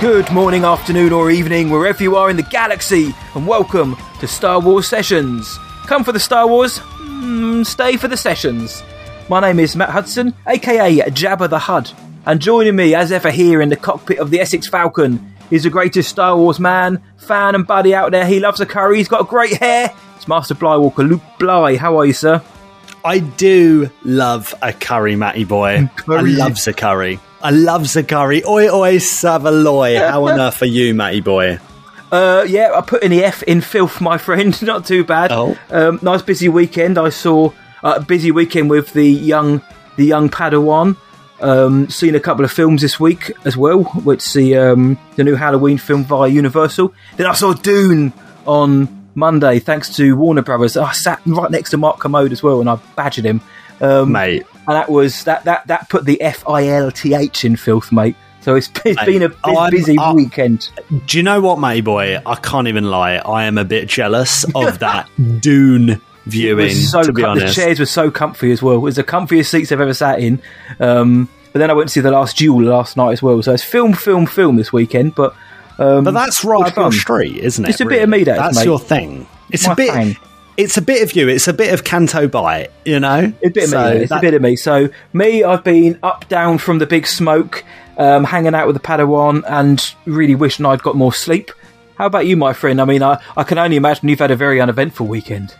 Good morning, afternoon, or evening, wherever you are in the galaxy, and welcome to Star Wars Sessions. Come for the Star Wars, mm, stay for the sessions. My name is Matt Hudson, aka Jabba the Hud, and joining me as ever here in the cockpit of the Essex Falcon is the greatest Star Wars man, fan, and buddy out there. He loves a curry, he's got great hair. It's Master Blywalker, Luke Bly. How are you, sir? I do love a curry, Matty boy. Curry. I love the curry. I love the curry. Oi, oi, Savaloy. How on earth are you, Matty boy? Uh, yeah, I put in the F in filth, my friend. Not too bad. Oh. Um, nice busy weekend. I saw uh, a busy weekend with the young, the young Padawan. Um, seen a couple of films this week as well, which the um, the new Halloween film via Universal. Then I saw Dune on Monday, thanks to Warner Brothers. I sat right next to Mark Kermode as well, and I badgered him. Um, Mate, and that was that that that put the F I L T H in filth, mate. So it's, it's Mate, been a I'm- busy I- weekend. do you know what, Matty boy? I can't even lie. I am a bit jealous of that Dune viewing, so to be com- honest. The chairs were so comfy as well. It was the comfiest seats I've ever sat in. Um, but then I went to see the last duel last night as well. So it's film, film, film this weekend. But um, But that's right up your street, isn't it? It's a bit of me, that That's mate. your thing. It's My a bit. thing. It's a bit of you. It's a bit of Canto Bight, you know. A bit of So me. It's that- a bit of me. So me, I've been up down from the big smoke, um, hanging out with the Padawan, and really wishing I'd got more sleep. How about you, my friend? I mean, I, I can only imagine you've had a very uneventful weekend.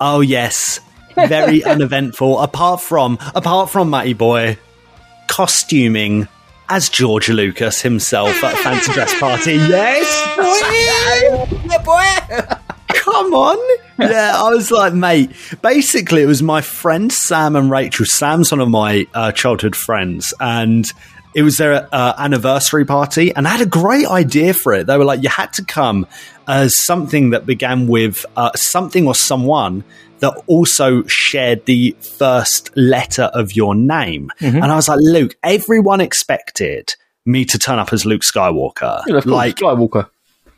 Oh yes, very uneventful. Apart from apart from Matty Boy costuming as George Lucas himself at a fancy dress party. Yes, Yeah, boy. come on. Yeah, I was like, mate. Basically, it was my friend Sam and Rachel. Sam's one of my uh, childhood friends, and it was their uh, anniversary party, and I had a great idea for it. They were like, you had to come as something that began with uh, something or someone that also shared the first letter of your name. And I was like, Luke, everyone expected me to turn up as Luke Skywalker. Yeah, like Skywalker.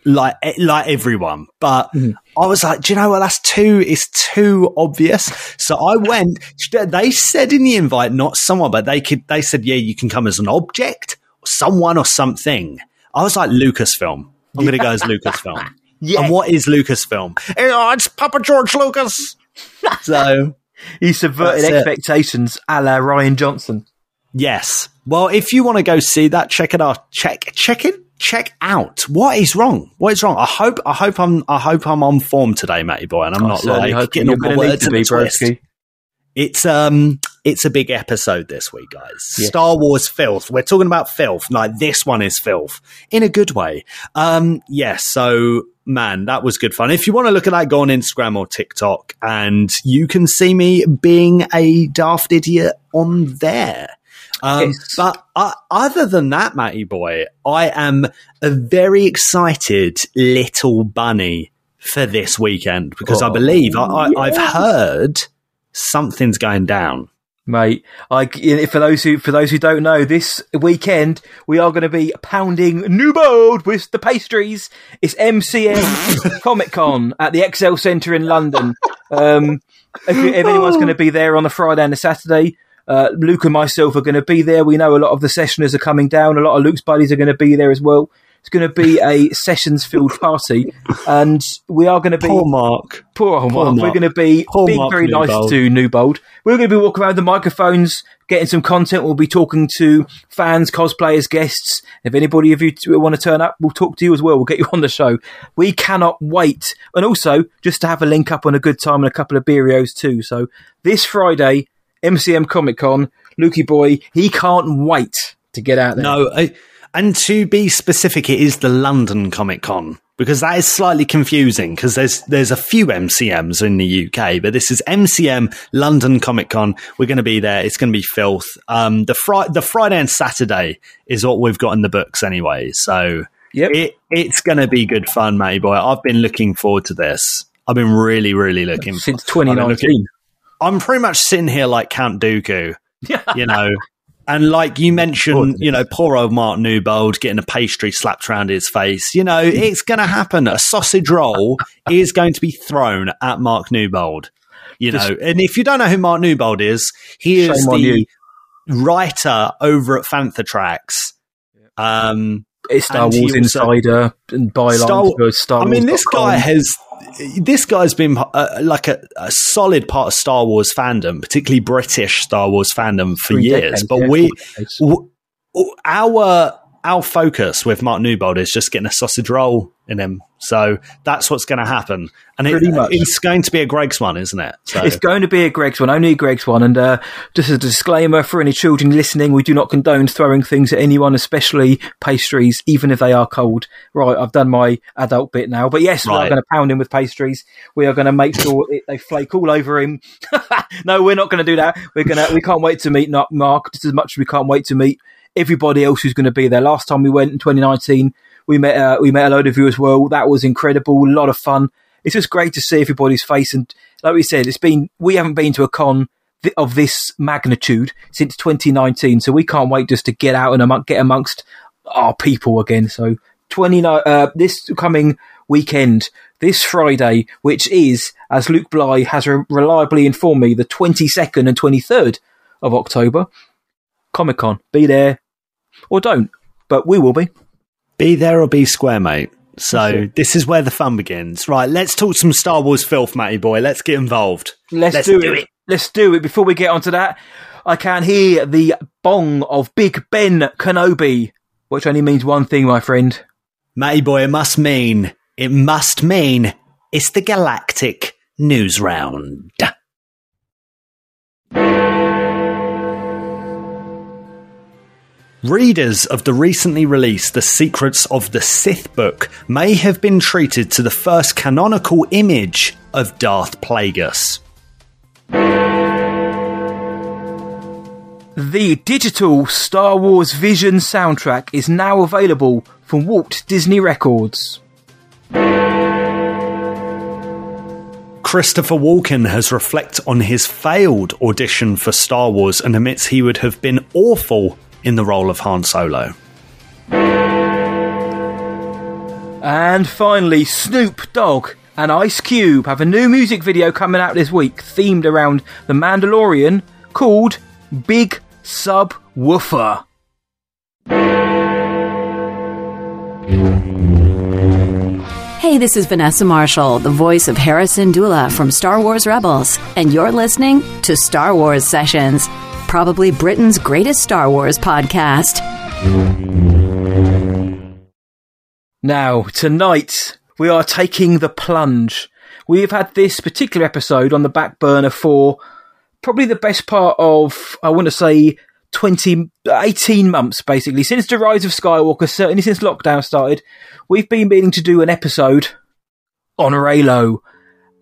like eh, like everyone. But I was like, do you know what? That's too. It's too obvious. So I went. They said in the invite, not someone, but they could. They said, yeah, you can come as an object, or someone, or something. I was like, Lucasfilm. I'm going to go as Lucasfilm. Yeah. And what is Lucasfilm? Oh, it's Papa George Lucas. so He subverted That's it. expectations, a la Rian Johnson. yes. Well, if you want to go see that, check it out. Check check it. Check out what is wrong. What is wrong? I hope. I hope I'm. I hope I'm on form today, matey boy, and I'm I not like getting you're all my to words to be, twist. It's um, it's a big episode this week, guys. Yes. Star Wars filth. We're talking about filth. Like this one is filth in a good way. Um, yeah. So man, that was good fun. If you want to look at that, go on Instagram or TikTok, and you can see me being a daft idiot on there. Um, Yes. But uh, other than that, Matty boy, I am a very excited little bunny for this weekend because I Oh, believe I, I, I've heard something's going down. Mate, I, for those who for those who don't know, this weekend we are going to be pounding New Newbold with the pastries. It's MCM Comic Con at the ExCeL Centre in London. Um, if, if anyone's going to be there on the Friday and the Saturday, uh, Luke and myself are going to be there. We know a lot of the sessioners are coming down. A lot of Luke's buddies are going to be there as well. It's going to be a sessions filled party, and we are going to be Poor Mark. Poor old Poor Mark. Mark. We're going to be Poor being Mark very nice to Newbold. We're going to be walking around the microphones, getting some content. We'll be talking to fans, cosplayers, guests. If anybody of you want to turn up, we'll talk to you as well. We'll get you on the show. We cannot wait. And also, just to have a link up on a good time and a couple of beerios too. So this Friday, MCM Comic Con, Lukey Boy, he can't wait to get out there. No, I, and to be specific, it is the London Comic Con. because that is slightly confusing because there's there's a few MCMs in the UK, but this is MCM London Comic Con. We're going to be there. It's going to be filth. Um, the fri- the Friday and Saturday is what we've got in the books anyway. So Yep. it it's going to be good fun, matey boy. I've been looking forward to this. I've been really really looking Since 2019. looking- I'm pretty much sitting here like Count Dooku, you know. And like you mentioned, you know, poor old Mark Newbold getting a pastry slapped around his face. You know, it's going to happen. A sausage roll is going to be thrown at Mark Newbold. You know, and if you don't know who Mark Newbold is, he is the you. writer over at Fantha Tracks. Um, It's Star Wars also- Insider and byline Star- for Star I mean, this guy has. This guy's been uh, like a, a solid part of Star Wars fandom, particularly British Star Wars fandom for Three years. decades, but yeah, we, w- our our focus with Mark Newbold is just getting a sausage roll in him. So that's what's going to happen, and it, it's going to be a Greggs one, isn't it? So It's going to be a Greggs one, only a Greggs one. And uh, just as a disclaimer for any children listening, we do not condone throwing things at anyone, especially pastries, even if they are cold. Right, I've done my adult bit now. But yes, we are going to pound him with pastries. We are going to make sure it, they flake all over him. no, we're not going to do that. We're going to. We can't wait to meet Mark just as much as we can't wait to meet everybody else who's going to be there. Last time we went in 2019, we met uh, we met a load of you as well. That was incredible, a lot of fun. It's just great to see everybody's face, and like we said, it's been we haven't been to a con th- of this magnitude since 2019, so we can't wait just to get out and get amongst our people again. So 29 uh, this coming weekend, this Friday, which is as Luke Bly has re- reliably informed me, the 22nd and 23rd of October, Comic Con. Be there or don't, but we will be. Be there or be square, mate. So this is where the fun begins. Right, let's talk some Star Wars filth, Matty boy. Let's get involved. Let's, do, it. Let's do it. Before we get onto that, I can hear the bong of Big Ben Kenobi, which only means one thing, my friend. Matty boy, it must mean, it must mean it's the Galactic News Round. Readers of the recently released The Secrets of the Sith book may have been treated to the first canonical image of Darth Plagueis. The digital Star Wars Vision soundtrack is now available from Walt Disney Records. Christopher Walken has reflected on his failed audition for Star Wars and admits he would have been awful in the role of Han Solo. And finally, Snoop Dogg and Ice Cube have a new music video coming out this week themed around The Mandalorian called Big Sub Woofer. Hey, this is Vanessa Marshall, the voice of Hera Syndulla from Star Wars Rebels, and you're listening to Star Wars Sessions, probably Britain's greatest Star Wars podcast. Now, tonight, we are taking the plunge. We have had this particular episode on the back burner for probably the best part of, I want to say, 20, 18 months, basically. Since the rise of Skywalker, certainly since lockdown started, we've been meaning to do an episode on Reylo.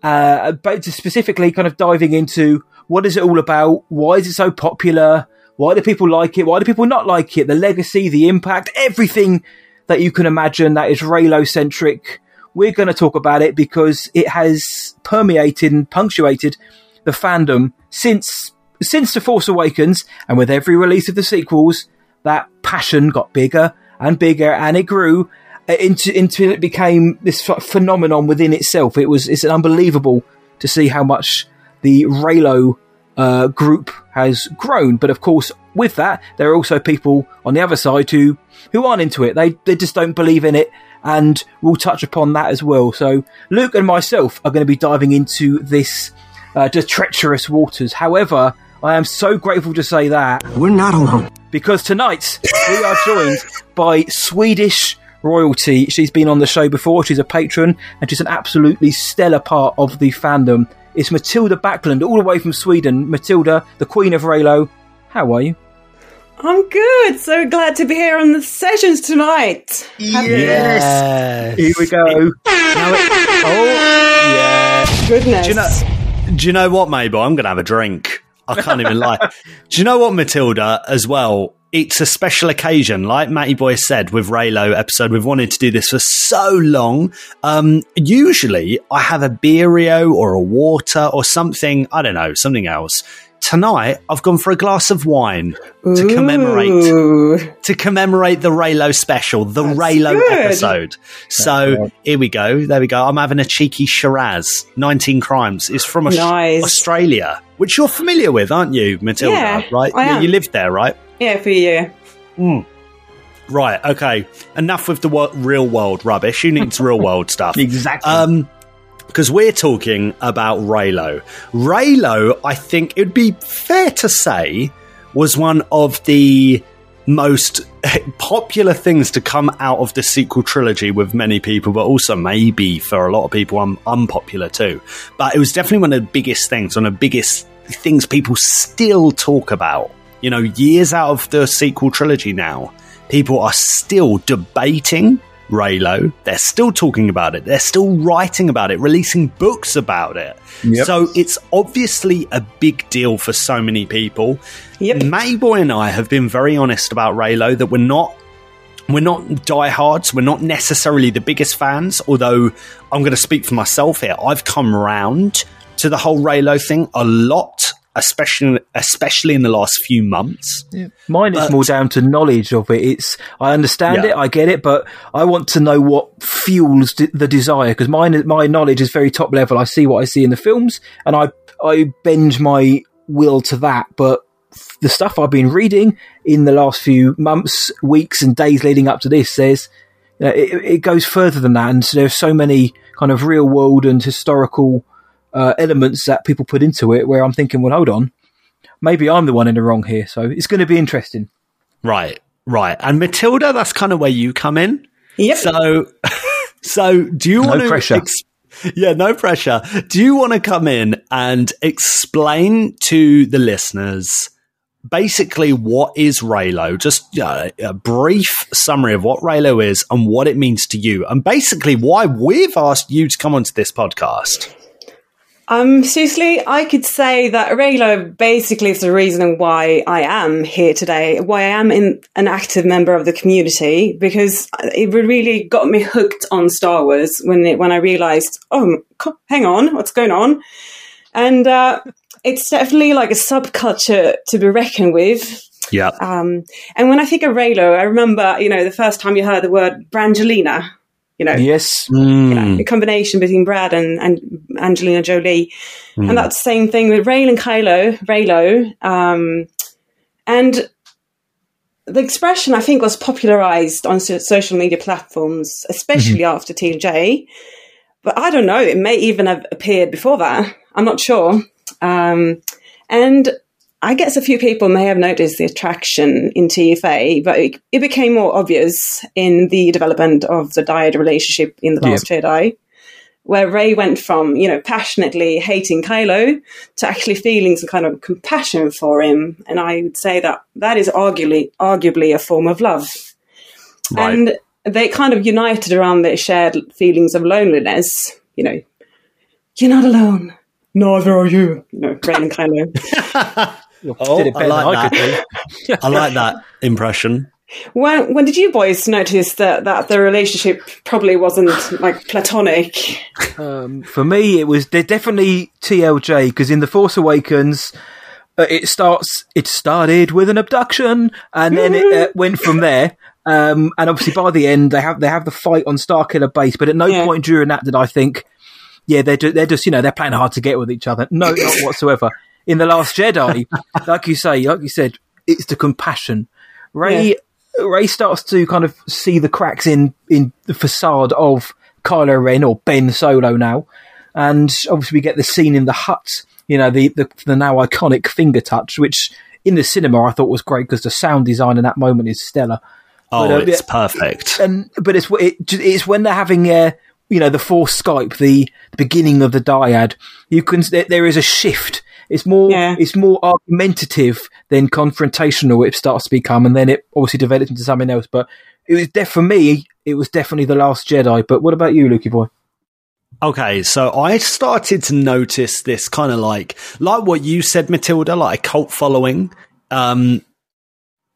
Uh, but specifically kind of diving into what is it all about? Why is it so popular? Why do people like it? Why do people not like it? The legacy, the impact, everything that you can imagine that is Reylo centric. We're going to talk about it because it has permeated and punctuated the fandom since since the Force Awakens, and with every release of the sequels, that passion got bigger and bigger, and it grew into until it became this phenomenon within itself. It was it's unbelievable to see how much the Reylo uh, group has grown. But of course, with that, there are also people on the other side who who aren't into it. They they just don't believe in it, and we'll touch upon that as well. So Luke and myself are going to be diving into this uh, treacherous waters. However, I am so grateful to say that We're not alone. because tonight we are joined by Swedish royalty. She's been on the show before. She's a patron and she's an absolutely stellar part of the fandom. It's Matilda Backlund, all the way from Sweden. Matilda, the Queen of Reylo. How are you? I'm good. So glad to be here on the sessions tonight. Happy- Yes. Here we go. Oh, yeah. Goodness. Do you know? Do you know what, Mabel? I'm going to have a drink. I can't even lie. Do you know what, Matilda? As well, it's a special occasion. Like Matty Boy said with Reylo episode, we've wanted to do this for so long. Um, usually, I have a beerio or a water or something. I don't know, something else. Tonight, I've gone for a glass of wine to commemorate to commemorate the Reylo special, the Reylo good. episode. So here we go. There we go. I'm having a cheeky Shiraz. 19 Crimes. It's from Nice. Australia, which you're familiar with, aren't you, Matilda? Yeah, right? I am. You lived there, right? Yeah, for you. Right. Okay. Enough with the wo- real world rubbish. You need real world stuff. Exactly. Um, because we're talking about Reylo. Reylo, I think it'd be fair to say, was one of the most popular things to come out of the sequel trilogy with many people, but also maybe for a lot of people, um, unpopular too. But it was definitely one of the biggest things, one of the biggest things people still talk about. You know, years out of the sequel trilogy now, people are still debating Reylo. They're still talking about it. They're still writing about it, releasing books about it. Yep. So it's obviously a big deal for so many people. Yep. Mayboy and I have been very honest about Reylo that we're not we're not diehards. We're not necessarily the biggest fans. Although I'm going to speak for myself here. I've come round to the whole Reylo thing a lot, especially especially in the last few months. Mine is more down to knowledge of it. It's I understand Yeah. it, I get it, but I want to know what fuels d- the desire because mine, my knowledge is very top level. I see what I see in the films, and I I bend my will to that. But the stuff I've been reading in the last few months, weeks, and days leading up to this says you know, it, it goes further than that, and so there's so many kind of real world and historical uh, elements that people put into it. Where I'm thinking, well, hold on, maybe I'm the one in the wrong here. So it's going to be interesting. Right, right. And Matilda, that's kind of where you come in. Yep. So, so do you No want to? pressure. yeah, no pressure. Do you want to come in and explain to the listeners basically what is Reylo? Just uh, a brief summary of what Reylo is and what it means to you, and basically why we've asked you to come onto this podcast. Um, seriously, I could say that Reylo basically is the reason why I am here today, why I am in, an active member of the community, because it really got me hooked on Star Wars when it, when I realized, oh, hang on, what's going on? And uh, it's definitely like a subculture to be reckoned with. Yeah, Um, and when I think of Reylo, I remember, you know, the first time you heard the word Brangelina, you know, Yes. Mm. a combination between Brad and, and Angelina Jolie. And that's the same thing with Rey and Kylo, Reylo. Um, and the expression, I think, was popularized on so- social media platforms, especially after TLJ. But I don't know, it may even have appeared before that. I'm not sure. Um, and I guess a few people may have noticed the attraction in TFA, but it, it became more obvious in the development of the dyad relationship in The Last Jedi, where Rey went from, you know, passionately hating Kylo to actually feeling some kind of compassion for him. And I would say that that is arguably, arguably a form of love. Right. And they kind of united around their shared feelings of loneliness. You know, you're not alone. Neither are you. You know, Rey and Kylo. Oh, Did it I better than I like could that. I like that impression. When when did you boys notice that that the relationship probably wasn't like platonic? For me, it was de- definitely TLJ because in The Force Awakens, uh, it starts. It started with an abduction, and then it uh, went from there. Um, and obviously, by the end, they have they have the fight on Starkiller Base. But at no Yeah. point during that did I think, yeah, they're ju- they're just you know they're playing hard to get with each other. No, not whatsoever. In the Last Jedi, like you say, like you said, it's the compassion. Rey Rey starts to kind of see the cracks in in the facade of Kylo Ren or Ben Solo now, and obviously we get the scene in the hut. You know the the, the now iconic finger touch, which in the cinema I thought was great because the sound design in that moment is stellar. Oh, But, uh, it's yeah. perfect. And but it's it, it's when they're having uh, you know the Force Skype, the, the beginning of the dyad. You can there, there is a shift It's more Yeah. it's more argumentative than confrontational. It starts to become, and then it obviously develops into something else. But it was def- for me, it was definitely the Last Jedi. But what about you, Lukey boy? Okay, so I started to notice this kind of like, like what you said, Matilda, like a cult following, um,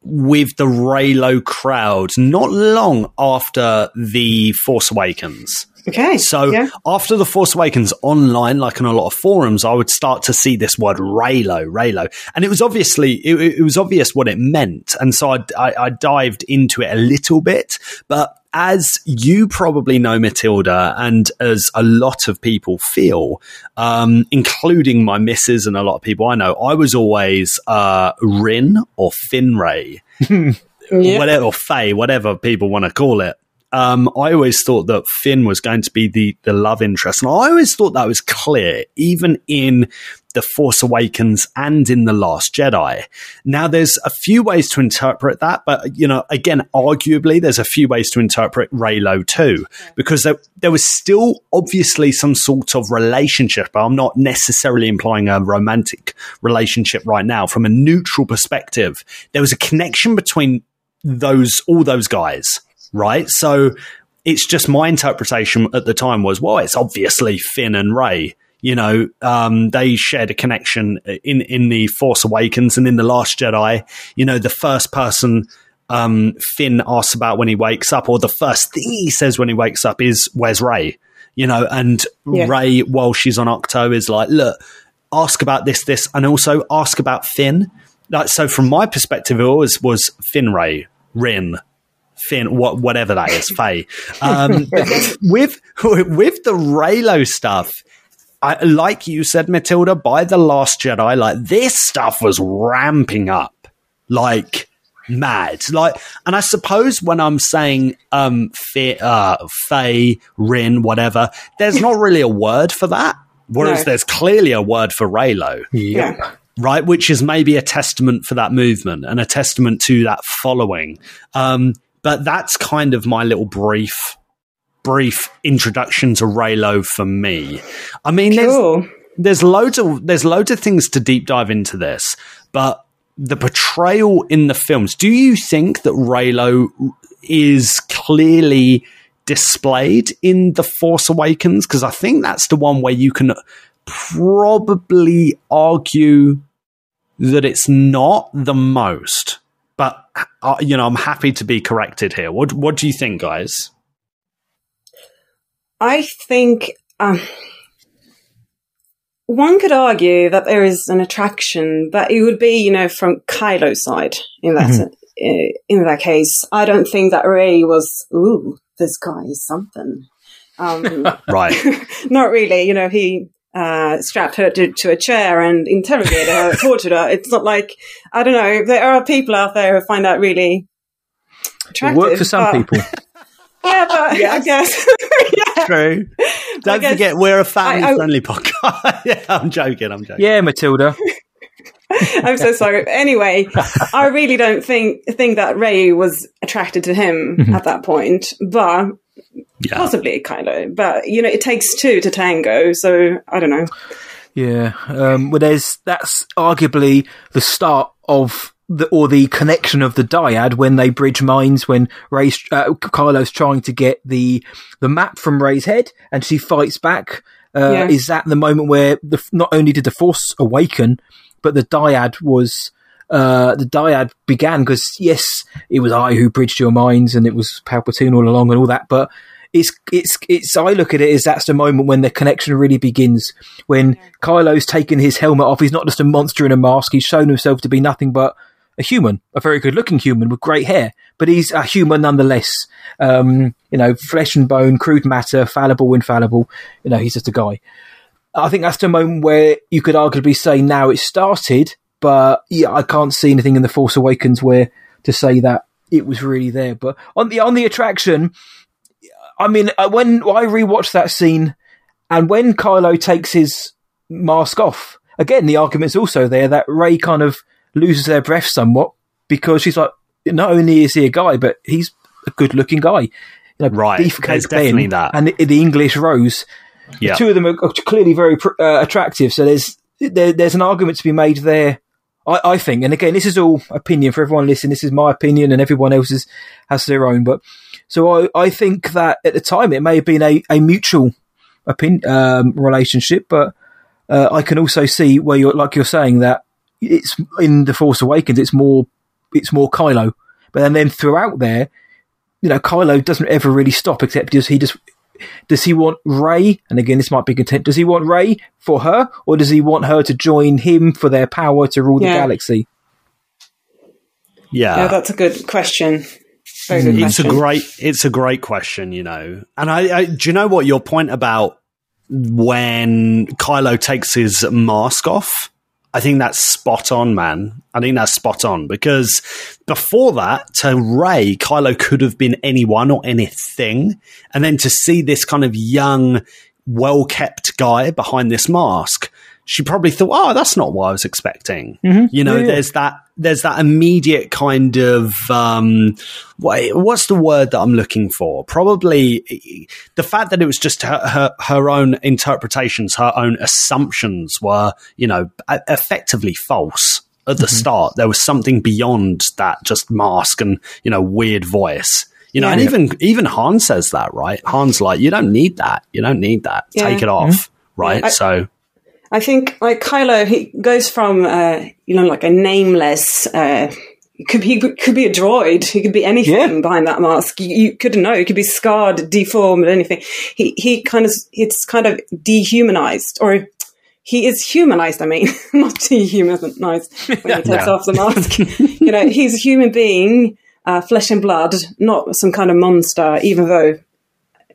with the Reylo crowd not long after The Force Awakens. Okay. So yeah. after The Force Awakens online, like on a lot of forums, I would start to see this word Reylo, Reylo. And it was obviously, it, it was obvious what it meant. And so I, I, I dived into it a little bit. But as you probably know, Matilda, and as a lot of people feel, um, including my missus and a lot of people I know, I was always uh, Rin or Finray Yeah. whatever, or Faye, whatever people want to call it. Um, I always thought that Finn was going to be the, the love interest. And I always thought that was clear, even in The Force Awakens and in The Last Jedi. Now, there's a few ways to interpret that, but, you know, again, arguably, there's a few ways to interpret Reylo too, because there, there was still obviously some sort of relationship. But I'm not necessarily implying a romantic relationship right now. From a neutral perspective, there was a connection between those all those guys, right? So it's just my interpretation at the time was, well, it's obviously Finn and Rey. You know, um, they shared a connection in in the Force Awakens and in the Last Jedi. You know, the first person um, Finn asks about when he wakes up, or the first thing he says when he wakes up is, "Where's Rey?" You know, and Yeah. Rey, while she's on Ahch-To, is like, "Look, ask about this, this, and also ask about Finn." Like, so from my perspective, it always was Finn Rey, Rin, Finn, what, whatever that is, Faye. Um, with with the Reylo stuff, I, like you said, Matilda, by the Last Jedi, like this stuff was ramping up, like mad. Like, and I suppose when I'm saying um, Fe, uh, Faye, Rin, whatever, there's not really a word for that. Whereas No. there's clearly a word for Reylo yeah. right? Which is maybe a testament for that movement and a testament to that following. Um, but that's kind of my little brief, brief introduction to Reylo for me. I mean, there's, there's loads of there's loads of things to deep dive into this, but the portrayal in the films. Do you think that Reylo is clearly displayed in the Force Awakens? Because I think that's the one where you can probably argue that it's not the most. Uh, you know, I'm happy to be corrected here. What What do you think, guys? I think um, one could argue that there is an attraction, but it would be, you know, from Kylo's side in that uh, in that case. I don't think that Rey was, ooh, this guy is something. Um, Right. not really. You know, he uh, strapped her to, to a chair and interrogated her, tortured her. It's not like I don't know. There are people out there who find that really It attractive. worked for some but- people. Yeah, but I guess. yeah. True. Don't guess forget, we're a family I- I- friendly podcast. yeah, I'm joking. I'm joking. Yeah, Matilda. I'm so sorry. Anyway, I really don't think think that Rey was attracted to him at that point, but Yeah. possibly Kylo. But you know, it takes two to tango, so I don't know. Yeah. Um, well, there's that's arguably the start of the or the connection of the dyad when they bridge minds when Rey's uh, Kylo's trying to get the the map from Rey's head and she fights back. Uh, Yeah. Is that the moment where the not only did the Force awaken, but the dyad was. Uh, the dyad began because yes, it was I who bridged your minds, and it was Palpatine all along, and all that. But it's it's it's I look at it as that's the moment when the connection really begins. When Kylo's taken his helmet off, he's not just a monster in a mask. He's shown himself to be nothing but a human, a very good looking human with great hair, but he's a human nonetheless. Um, you know, flesh and bone, crude matter, fallible, infallible. You know, he's just a guy. I think that's the moment where you could arguably say now it started, but yeah, I can't see anything in the Force Awakens where to say that it was really there. But on the on the attraction, I mean, uh, when I rewatched that scene, and when Kylo takes his mask off, again the argument's also there that Rey kind of loses their breath somewhat because she's like, not only is he a guy, but he's a good-looking guy. You know, Right. Beefcake definitely Ben that. and the, the English Rose. Yeah. The two of them are clearly very uh, attractive. So there's there, there's an argument to be made there. I, I think, and again, this is all opinion for everyone listening. This is my opinion, and everyone else's has their own. But so I, I think that at the time it may have been a, a mutual opinion um, relationship, but uh, I can also see where you're like you're saying that it's in the Force Awakens. It's more it's more Kylo, but then then throughout there, you know, Kylo doesn't ever really stop. Except does he just does he want Rey? And again, this might be content. Does he want Rey for her, or does he want her to join him for their power to rule the galaxy? Yeah, Yeah, that's a good question. Very good it's question. a great it's a great question you know and I, I do you know what your point about when kylo takes his mask off i think that's spot on man. I think that's spot on because before that to Rey kylo could have been anyone or anything. And then to see this kind of young well kept guy behind this mask she probably thought oh that's not what i was expecting. Mm-hmm. You know Yeah, yeah. there's that there's that immediate kind of um what, what's the word that i'm looking for? Probably the fact that it was just her, her her own interpretations her own assumptions were you know effectively false at the mm-hmm. start. There was something beyond that just mask and you know weird voice. You know and Yeah. even even han says that right? Han's like you don't need that. You don't need that. Take it mm-hmm. off. Right? I- so I think like Kylo, he goes from uh, you know like a nameless. Uh, could be could be a droid. He could be anything Yeah. behind that mask. You, you couldn't know. He could be scarred, deformed, anything. He he kind of it's kind of dehumanized, or he is humanized. I mean, not dehumanized when he takes Yeah. off the mask. you know, he's a human being, uh, flesh and blood, not some kind of monster. Even though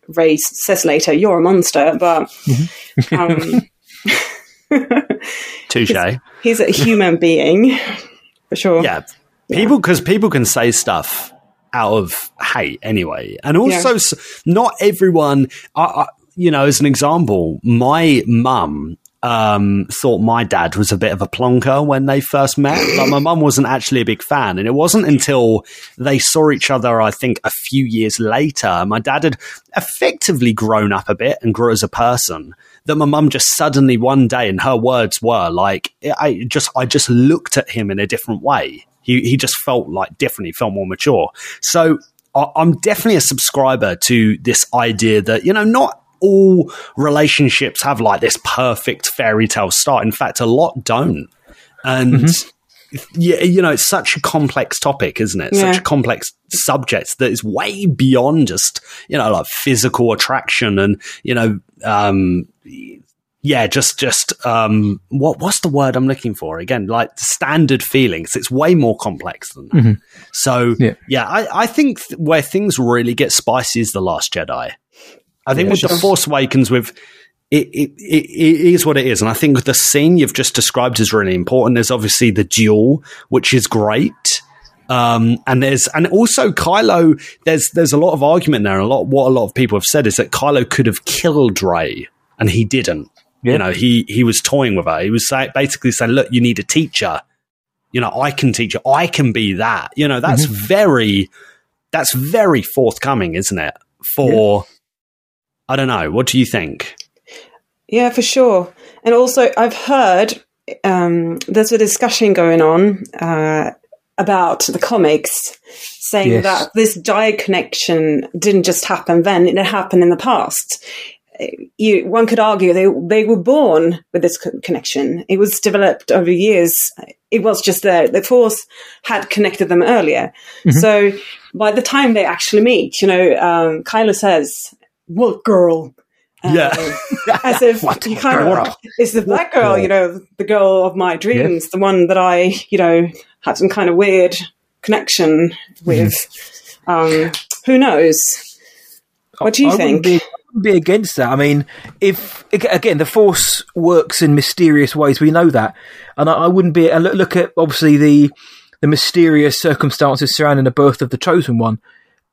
Rey says later, "You're a monster," but. Um, touche He's a human being, for sure. Yeah, people because people can say stuff out of hate anyway, and also Yeah. not everyone. I, I, you know, as an example, my mum um, thought my dad was a bit of a plonker when they first met. Like my mum wasn't actually a big fan, and it wasn't until they saw each other, I think, a few years later. My dad had effectively grown up a bit and grew as a person. That my mum just suddenly one day, and her words were like, "I just, I just looked at him in a different way. He, he just felt like different. He felt more mature." So I- I'm definitely a subscriber to this idea that you know not all relationships have like this perfect fairy tale start. In fact, a lot don't. And yeah, you know, it's such a complex topic, isn't it? Yeah. Such a complex subject that is way beyond just you know like physical attraction and you know um yeah just just um what what's the word i'm looking for again like standard feelings it's way more complex than that so Yeah. yeah, I, I think th- where things really get spicy is the last jedi i think Yeah, with the force awakens with it, it, it, it is what it is. And I think the scene you've just described is really important. There's obviously the duel, which is great. Um, and there's, and also Kylo, there's, there's a lot of argument there. And a lot, what a lot of people have said is that Kylo could have killed Rey and he didn't. Yeah. You know, he, he was toying with her. He was say, basically saying, look, you need a teacher. You know, I can teach you. I can be that. You know, that's very, that's very forthcoming, isn't it? For, I don't know. What do you think? Yeah, for sure. And also, I've heard um, there's a discussion going on uh, about the comics saying Yes. that this dyad connection didn't just happen then, it happened in the past. You, one could argue they they were born with this co- connection. It was developed over years. It was just there. The force had connected them earlier. So by the time they actually meet, you know, um, Kylo says, "What girl?" Yeah. as if you kind of is the black girl, you know, the girl of my dreams, the one that I, you know, have some kind of weird connection with. Um, who knows? What do you I think? Wouldn't be, I wouldn't be against that. I mean, if again the Force works in mysterious ways, we know that, and I, I wouldn't be. And look, look at obviously the the mysterious circumstances surrounding the birth of the chosen one.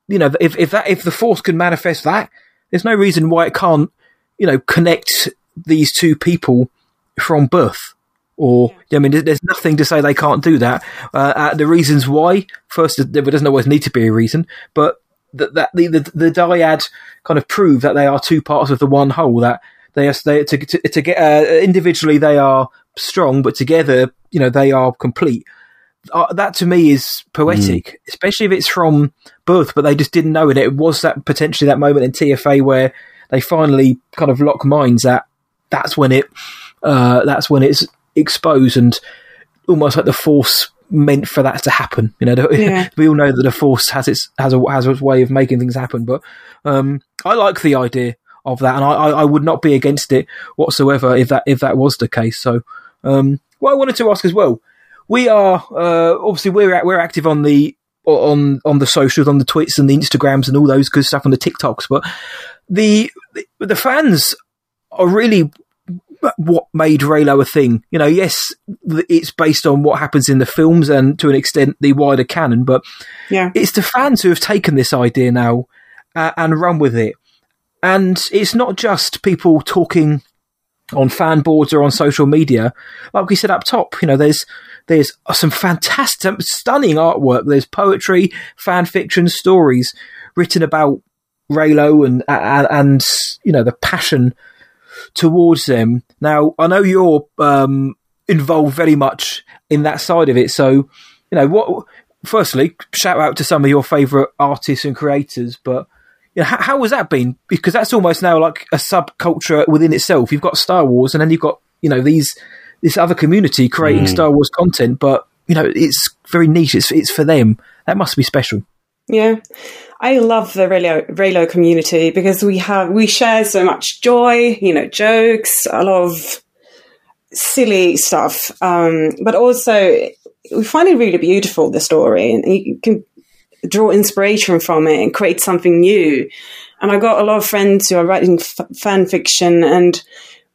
You know, if if that if the Force can manifest that, there's no reason why it can't. You know, connect these two people from birth. Or I mean, there's nothing to say they can't do that. Uh, uh, the reasons why, first, there doesn't always need to be a reason, but that, that the, the the dyad kind of prove that they are two parts of the one whole. That they are they to to, to get uh, individually they are strong, but together, you know, they are complete. Uh, that to me is poetic, mm. especially if it's from both, but they just didn't know it. It was that potentially that moment in TFA where they finally kind of lock minds at that's when it, uh, that's when it's exposed and almost like the force meant for that to happen. You know, yeah. we all know that the force has its has a has a way of making things happen. But um, I like the idea of that, and I, I, would not be against it whatsoever if that if that was the case. So, um, what I wanted to ask as well, we are uh, obviously we're we're active on the on on the socials, on the tweets and the Instagrams and all those good stuff on the TikToks, but the the fans are really what made Reylo a thing. You know, yes, it's based on what happens in the films and to an extent the wider canon, but yeah, it's the fans who have taken this idea now uh, and run with it. And it's not just people talking on fan boards or on social media. Like we said up top, you know, there's there's some fantastic, stunning artwork. There's poetry, fan fiction, stories written about Reylo and and, and you know the passion towards them. Now, I know you're um, involved very much in that side of it. So, you know, what? Firstly, shout out to some of your favourite artists and creators, but you know, how, how has that been? Because that's almost now like a subculture within itself. You've got Star Wars, and then you've got you know these this other community creating mm. Star Wars content, but you know it's very niche. It's it's for them. That must be special. Yeah, I love the Reylo, Reylo community because we have we share so much joy, you know, jokes, a lot of silly stuff, um, but also we find it really beautiful the story, and you can draw inspiration from it and create something new. And I got a lot of friends who are writing f- fan fiction, and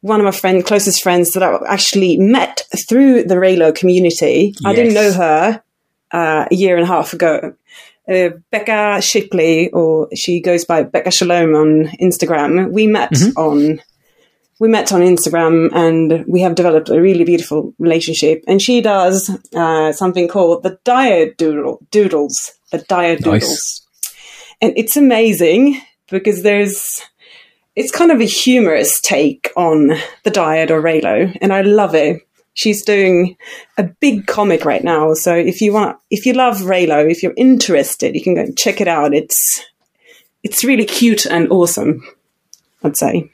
one of my friend, closest friends that I actually met through the Reylo community. Yes. I didn't know her uh, a year and a half ago, uh, Becca Shipley, or she goes by Becca Shalom on Instagram. We met mm-hmm. on we met on Instagram and we have developed a really beautiful relationship. And she does uh, something called the Dyad Doodle Doodles, the Dyad nice. Doodles, and it's amazing because there's it's kind of a humorous take on the Dyad or Reylo, and I love it she's doing a big comic right now. So if you want, if you love Reylo, if you're interested, you can go check it out. It's it's really cute and awesome. I'd say.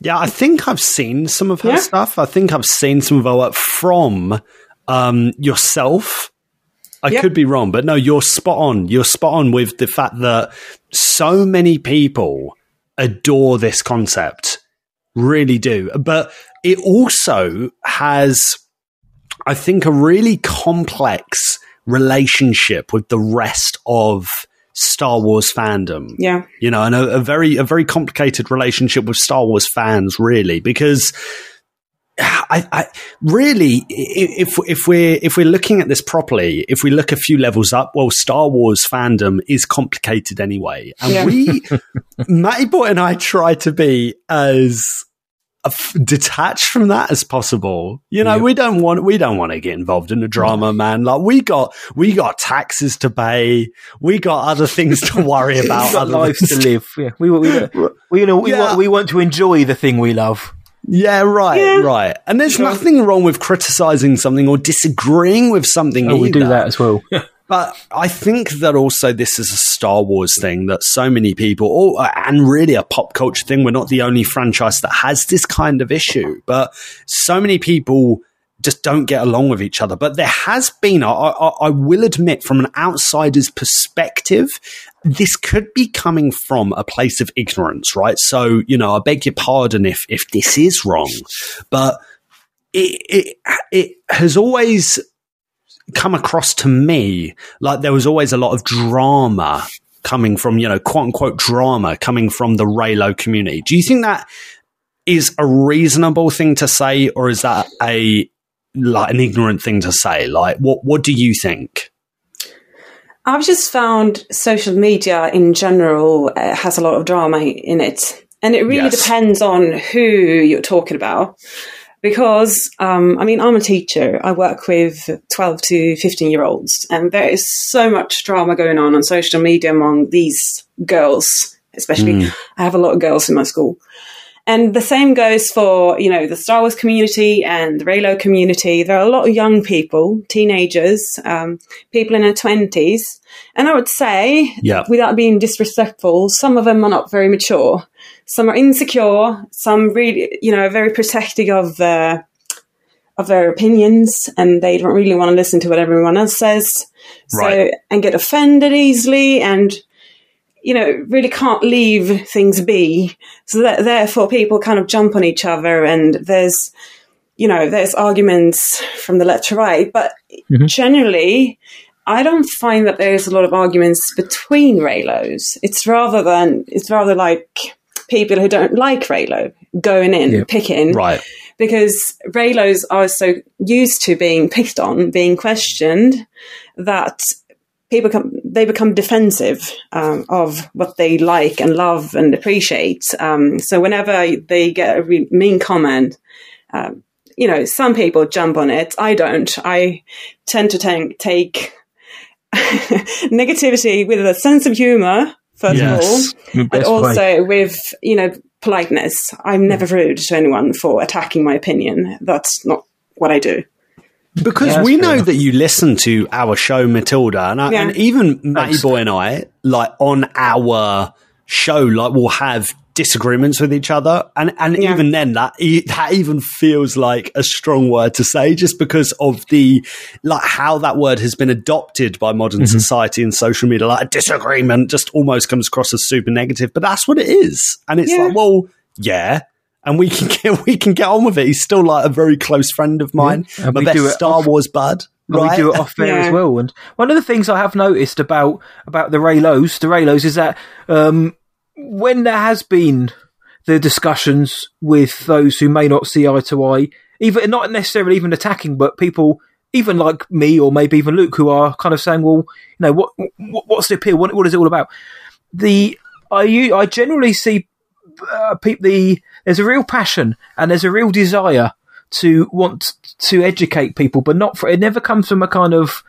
Yeah, I think I've seen some of her yeah. stuff. I think I've seen some of her work from um, yourself. I yep. could be wrong, but no, you're spot on. You're spot on with the fact that so many people adore this concept, really do. But it also has, I think, a really complex relationship with the rest of Star Wars fandom. Yeah. You know, and a, a, very a very complicated relationship with Star Wars fans, really, because I, I really if if we're if we're looking at this properly, if we look a few levels up, well, Star Wars fandom is complicated anyway. And yeah. we Matty Boy and I try to be as detached from that as possible. You know, we don't want we don't want to get involved in the drama, man. Like we got we got taxes to pay, we got other things to worry about, got lives to live. Yeah, we we, we, we you know we yeah. want we want to enjoy the thing we love. Yeah, right, yeah. right. And there's nothing wrong with criticizing something or disagreeing with something. Oh, we do that as well. But I think that also this is a Star Wars thing that so many people, and really a pop culture thing. We're not the only franchise that has this kind of issue, but so many people just don't get along with each other. But there has been, I, I, I will admit, from an outsider's perspective, this could be coming from a place of ignorance, right? So, you know, I beg your pardon if if this is wrong, but it, it, it has always come across to me like there was always a lot of drama coming from, you know, quote unquote drama coming from the Reylo community. Do you think that is a reasonable thing to say, or is that a like an ignorant thing to say? Like, what what do you think? I've just found social media in general uh, has a lot of drama in it, and it really yes. depends on who you're talking about because um, I mean I'm a teacher. I work with 12 to 15 year olds, and there is so much drama going on on social media among these girls, especially. Mm. I have a lot of girls in my school, And the same goes for, you know, the Star Wars community and the Reylo community. There are a lot of young people, teenagers, um, people in their 20s. And I would say, Yeah. without being disrespectful, some of them are not very mature. Some are insecure. Some really, you know, very protective of their, of their opinions and they don't really want to listen to what everyone else says. So, Right. and get offended easily and, you know, really can't leave things be. So that, therefore people kind of jump on each other and there's, you know, there's arguments from the left to right, but mm-hmm. generally, I don't find that there's a lot of arguments between Reylos. It's rather than, it's rather like people who don't like Reylo going in, Yeah. picking Right. because Reylos are so used to being picked on, being questioned, that people come, they become defensive um, of what they like and love and appreciate. Um, so whenever they get a re- mean comment, um, you know, some people jump on it. I don't. I tend to ta- take negativity with a sense of humor, first Yes. of all, but also way. with you know politeness. I'm never rude to anyone for attacking my opinion. That's not what I do. Because Yeah, we fair know enough. that you listen to our show, Matilda, and, I, Yeah. and even Matty Boy and I, like on our show, like we'll have disagreements with each other, and and Yeah. even then, that e- that even feels like a strong word to say, just because of the like how that word has been adopted by modern Mm-hmm. society and social media. Like a disagreement just almost comes across as super negative, but that's what it is, and it's Yeah. like, well, yeah. And we can get we can get on with it. He's still like a very close friend of mine, And my we best do Star off- Wars bud. Right? we do it off there Yeah. as well. And one of the things I have noticed about about the Reylos, the Reylos, is that um, when there has been the discussions with those who may not see eye to eye, even not necessarily even attacking, but people even like me or maybe even Luke who are kind of saying, well, you know, what, what what's the appeal? What, what is it all about? The I I generally see uh, the there's a real passion and there's a real desire to want to educate people, but not for it never comes from a kind of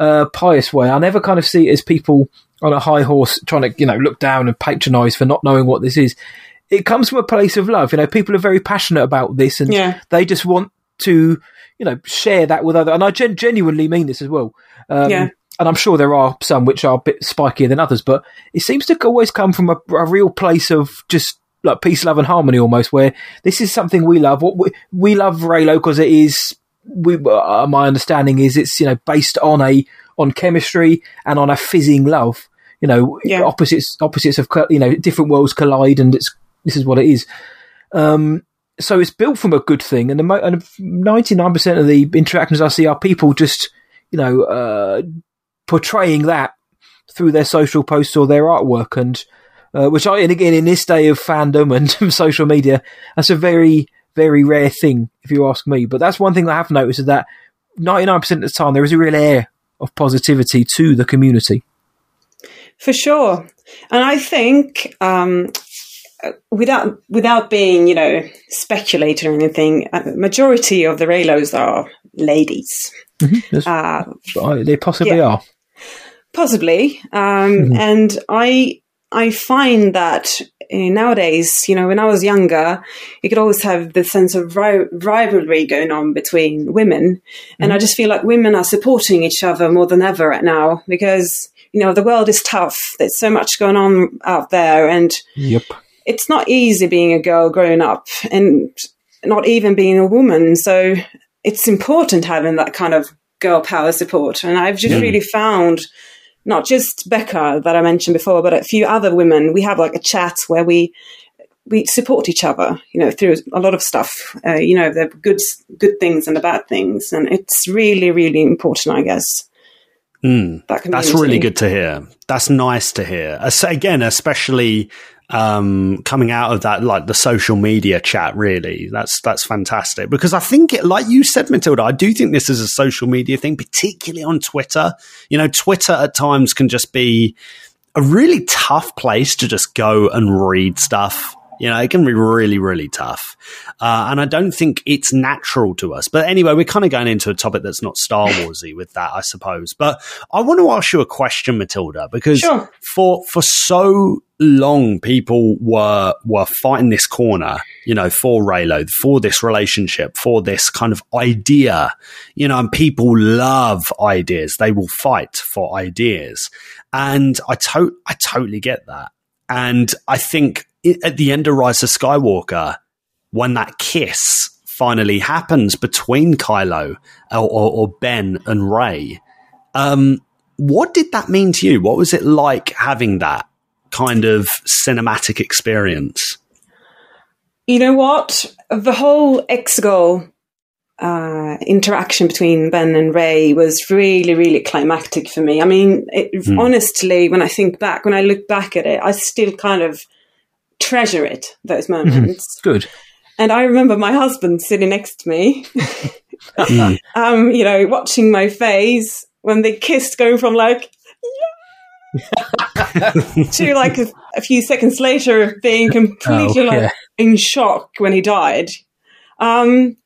uh, pious way. I never kind of see it as people on a high horse trying to you know look down and patronise for not knowing what this is. It comes from a place of love. You know, people are very passionate about this, and Yeah. they just want to you know share that with other. And I gen- genuinely mean this as well. Um, Yeah. And I'm sure there are some which are a bit spikier than others, but it seems to always come from a, a real place of just like peace, love, and harmony, almost. Where this is something we love. What we, we love Reylo because it is. We, uh, my understanding is it's you know based on a on chemistry and on a fizzing love. You know, Yeah. opposites opposites of you know different worlds collide, and it's this is what it is. Um, so it's built from a good thing, and and ninety nine percent of the interactions I see are people just you know uh, portraying that through their social posts or their artwork, and uh, which I and again in this day of fandom and social media, that's a very very rare thing if you ask me. But that's one thing I have noticed is that ninety nine percent of the time there is a real air of positivity to the community. For sure. And I think, um, without without being, you know, speculating or anything, majority of the Reylos are ladies. That's- Uh, they possibly yeah. are. possibly. Um, And I I find that uh, Eh, nowadays, you know, when I was younger, you could always have the sense of ri- rivalry going on between women, and mm-hmm. I just feel like women are supporting each other more than ever right now because you know the world is tough. There's so much going on out there, and Yep. it's not easy being a girl growing up and not even being a woman. So it's important having that kind of girl power support. And I've just really found not just Becca that I mentioned before, but a few other women. We have like a chat where we we support each other, you know, through a lot of stuff. Uh, you know, the good good things and the bad things, and it's really, really important, I guess. Mm, That that's really good to hear. That's nice to hear. As- Again, especially um, coming out of that, like the social media chat. Really, that's that's fantastic because I think, it, like you said, Matilda, I do think this is a social media thing, particularly on Twitter. You know, Twitter at times can just be a really tough place to just go and read stuff. You know, it can be really, really tough. Uh, and I don't think it's natural to us. But anyway, we're kind of going into a topic that's not Star Warsy with that, I suppose. But I want to ask you a question, Matilda, because Sure. for for so long, people were were fighting this corner, you know, for Reylo, for this relationship, for this kind of idea, you know, and people love ideas. They will fight for ideas, and I to- I totally get that. And I think at the end of Rise of Skywalker, when that kiss finally happens between Kylo or, or, or Ben and Rey, um, what did that mean to you? What was it like having that kind of cinematic experience? You know what? The whole Exegol uh, interaction between Ben and Rey was really, really climactic for me. I mean, it, honestly, when I think back, when I look back at it, I still kind of treasure it, those moments. Good. And I remember my husband sitting next to me, um, you know, watching my face when they kissed, going from like, yeah, to like a, a few seconds later being completely Oh, like yeah. in shock when he died. Um,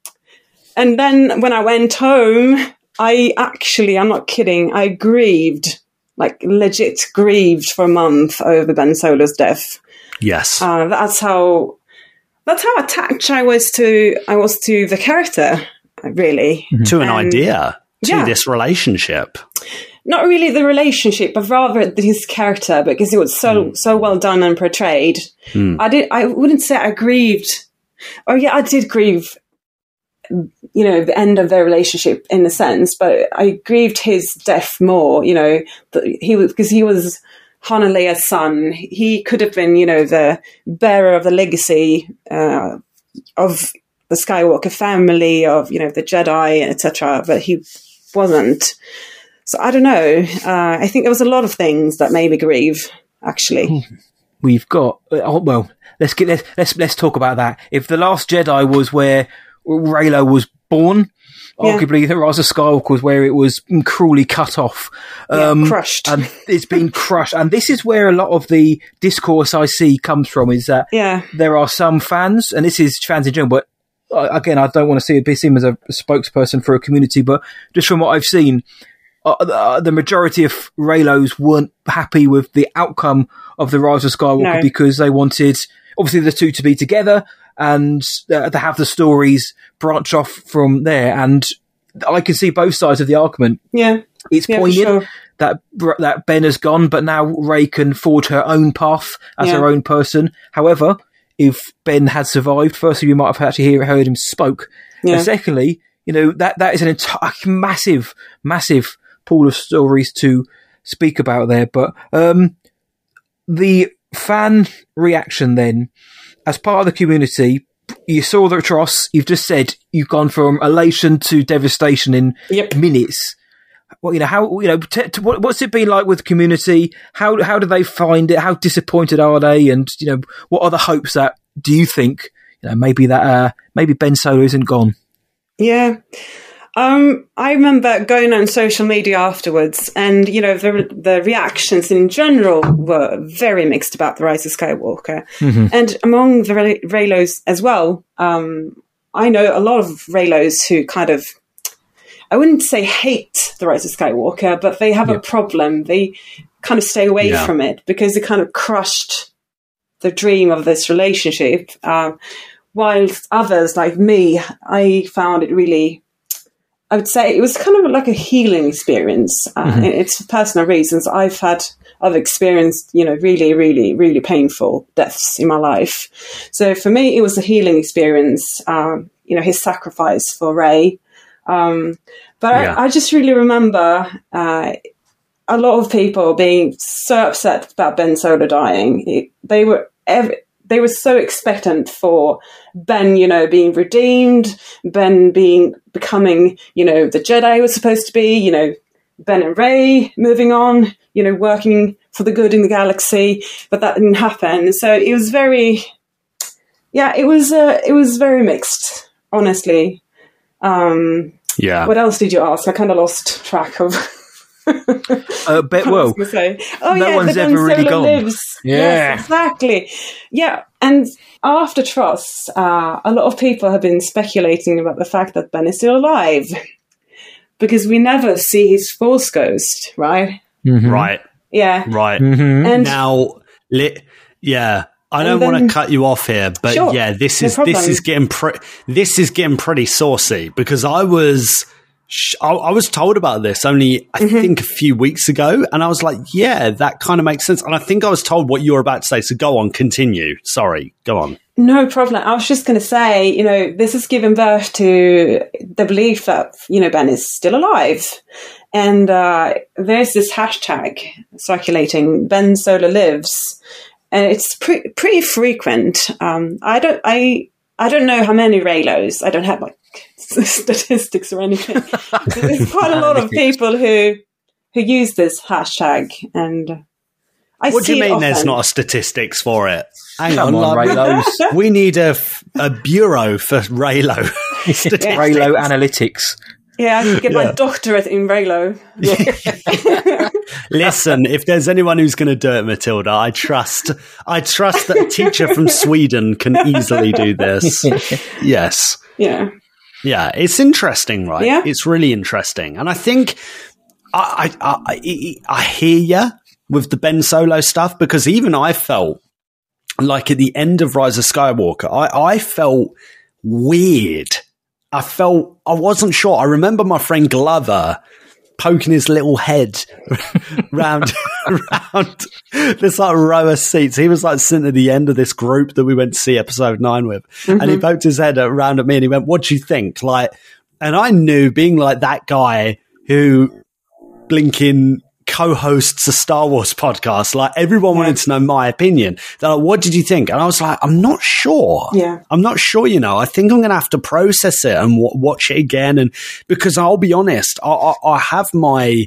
and then when I went home, I actually, I'm not kidding, I grieved, like legit grieved for a month over Ben Solo's death. Yes. Uh, that's how that's how attached I was to I was to the character, really. to an and- idea, to yeah. this relationship. Not really the relationship, but rather his character, because it was so so well done and portrayed. I did. I wouldn't say I grieved. Oh yeah, I did grieve. You know, the end of their relationship in a sense, but I grieved his death more. You know, he was because he was Han and Leia's son. He could have been, you know, the bearer of the legacy uh, of the Skywalker family, of you know the Jedi, etc. But he wasn't. So I don't know. Uh, I think there was a lot of things that made me grieve. Actually, We've got uh, oh, well. Let's get let's, let's let's talk about that. If the Last Jedi was where Reylo was born, Yeah. arguably the Rise of Skywalker was where it was cruelly cut off, Yeah, um, crushed. and it's been crushed. And this is where a lot of the discourse I see comes from. Is that yeah, there are some fans, and this is fans in general, but uh, again, I don't want to see it be seen as a spokesperson for a community, but just from what I've seen, uh, uh, the majority of Reylos weren't happy with the outcome of the Rise of Skywalker No. because they wanted, obviously, the two to be together and uh, to have the stories branch off from there. And I can see both sides of the argument yeah, it's Yeah, poignant sure. that that Ben has gone, but now Rey can forge her own path as Yeah. her own person. However, if Ben had survived, firstly, we might have actually hear, heard him spoke. Yeah. And secondly, you know that that is an entire massive, massive pool of stories to speak about there. But um, the fan reaction then, as part of the community, you saw the TROS. You've just said you've gone from elation to devastation in Yep. minutes. Well, you know how you know t- t- what's it been like with the community? How how do they find it? How disappointed are they? And you know what are the hopes that do you think you know maybe that uh, maybe Ben Solo isn't gone? yeah. Um, I remember going on social media afterwards, and you know the the reactions in general were very mixed about the Rise of Skywalker, and among the Rey- Reylos as well. Um, I know a lot of Reylos who kind of, I wouldn't say hate the Rise of Skywalker, but they have a problem. They kind of stay away Yeah. from it because it kind of crushed the dream of this relationship. Um, whilst others like me, I found it really I would say it was kind of like a healing experience. Uh, It's for personal reasons. I've had, I've experienced, you know, really, really, really painful deaths in my life. So for me, it was a healing experience. Um, you know, his sacrifice for Rey. Um, but Yeah. I, I just really remember uh, a lot of people being so upset about Ben Solo dying. It, they were ev- they were so expectant for Ben, you know, being redeemed, Ben being becoming, you know, the Jedi was supposed to be, you know, Ben and Rey moving on, you know, working for the good in the galaxy, but that didn't happen. So it was very, yeah, it was uh, it was very mixed, honestly. Um, Yeah. what else did you ask? I kind of lost track of. Uh, but, well, was gonna say. Oh no yeah, one's ever Ben really Solo gone. Lives. Yeah. Yes, exactly. Yeah, and after TROS, uh, a lot of people have been speculating about the fact that Ben is still alive because we never see his Force Ghost, right? Right, Yeah, right. Mm-hmm. and Now, li- yeah, I don't want to cut you off here, but Sure, yeah, this is problem. this is getting pre- this is getting pretty saucy because I was sh- I, I was told about this only I Mm-hmm. think a few weeks ago, and I was like, yeah, that kind of makes sense. And I think I was told what you were about to say. So go on, continue. Sorry, go on. No problem. I was just going to say, you know, this has given birth to the belief that, you know, Ben is still alive. And uh, there's this hashtag circulating, Ben Solo Lives. And it's pre- pretty frequent. Um, I don't, I, I don't know how many Reylos. I don't have like statistics or anything. There's quite a lot of people who, who use this hashtag. And I What do you it mean? There's not a statistics for it? Hang Come on, like, Reylos. we need a, a bureau for Reylo. statistics. Reylo Analytics. Yeah, I could get Yeah. my doctorate in Reylo. Listen, if there's anyone who's going to do it, Matilda, I trust. I trust that a teacher from Sweden can easily do this. Yes, Yeah. yeah, it's interesting, right? Yeah. it's really interesting, and I think I I, I, I, I hear you with the Ben Solo stuff because even I felt like at the end of Rise of Skywalker, I, I felt weird. I felt I wasn't sure. I remember my friend Glover poking his little head round round this like row of seats. He was like sitting at the end of this group that we went to see episode nine with, and he mm-hmm. poked his head around at me and he went, "What do you think?" Like, and I knew being like that guy who blinking co-hosts a Star Wars podcast. Like everyone wanted to know my opinion. They're like, "What did you think?" And I was like, "I'm not sure. Yeah. I'm not sure. You know, I think I'm going to have to process it and w- watch it again. And because I'll be honest, I, I, I have my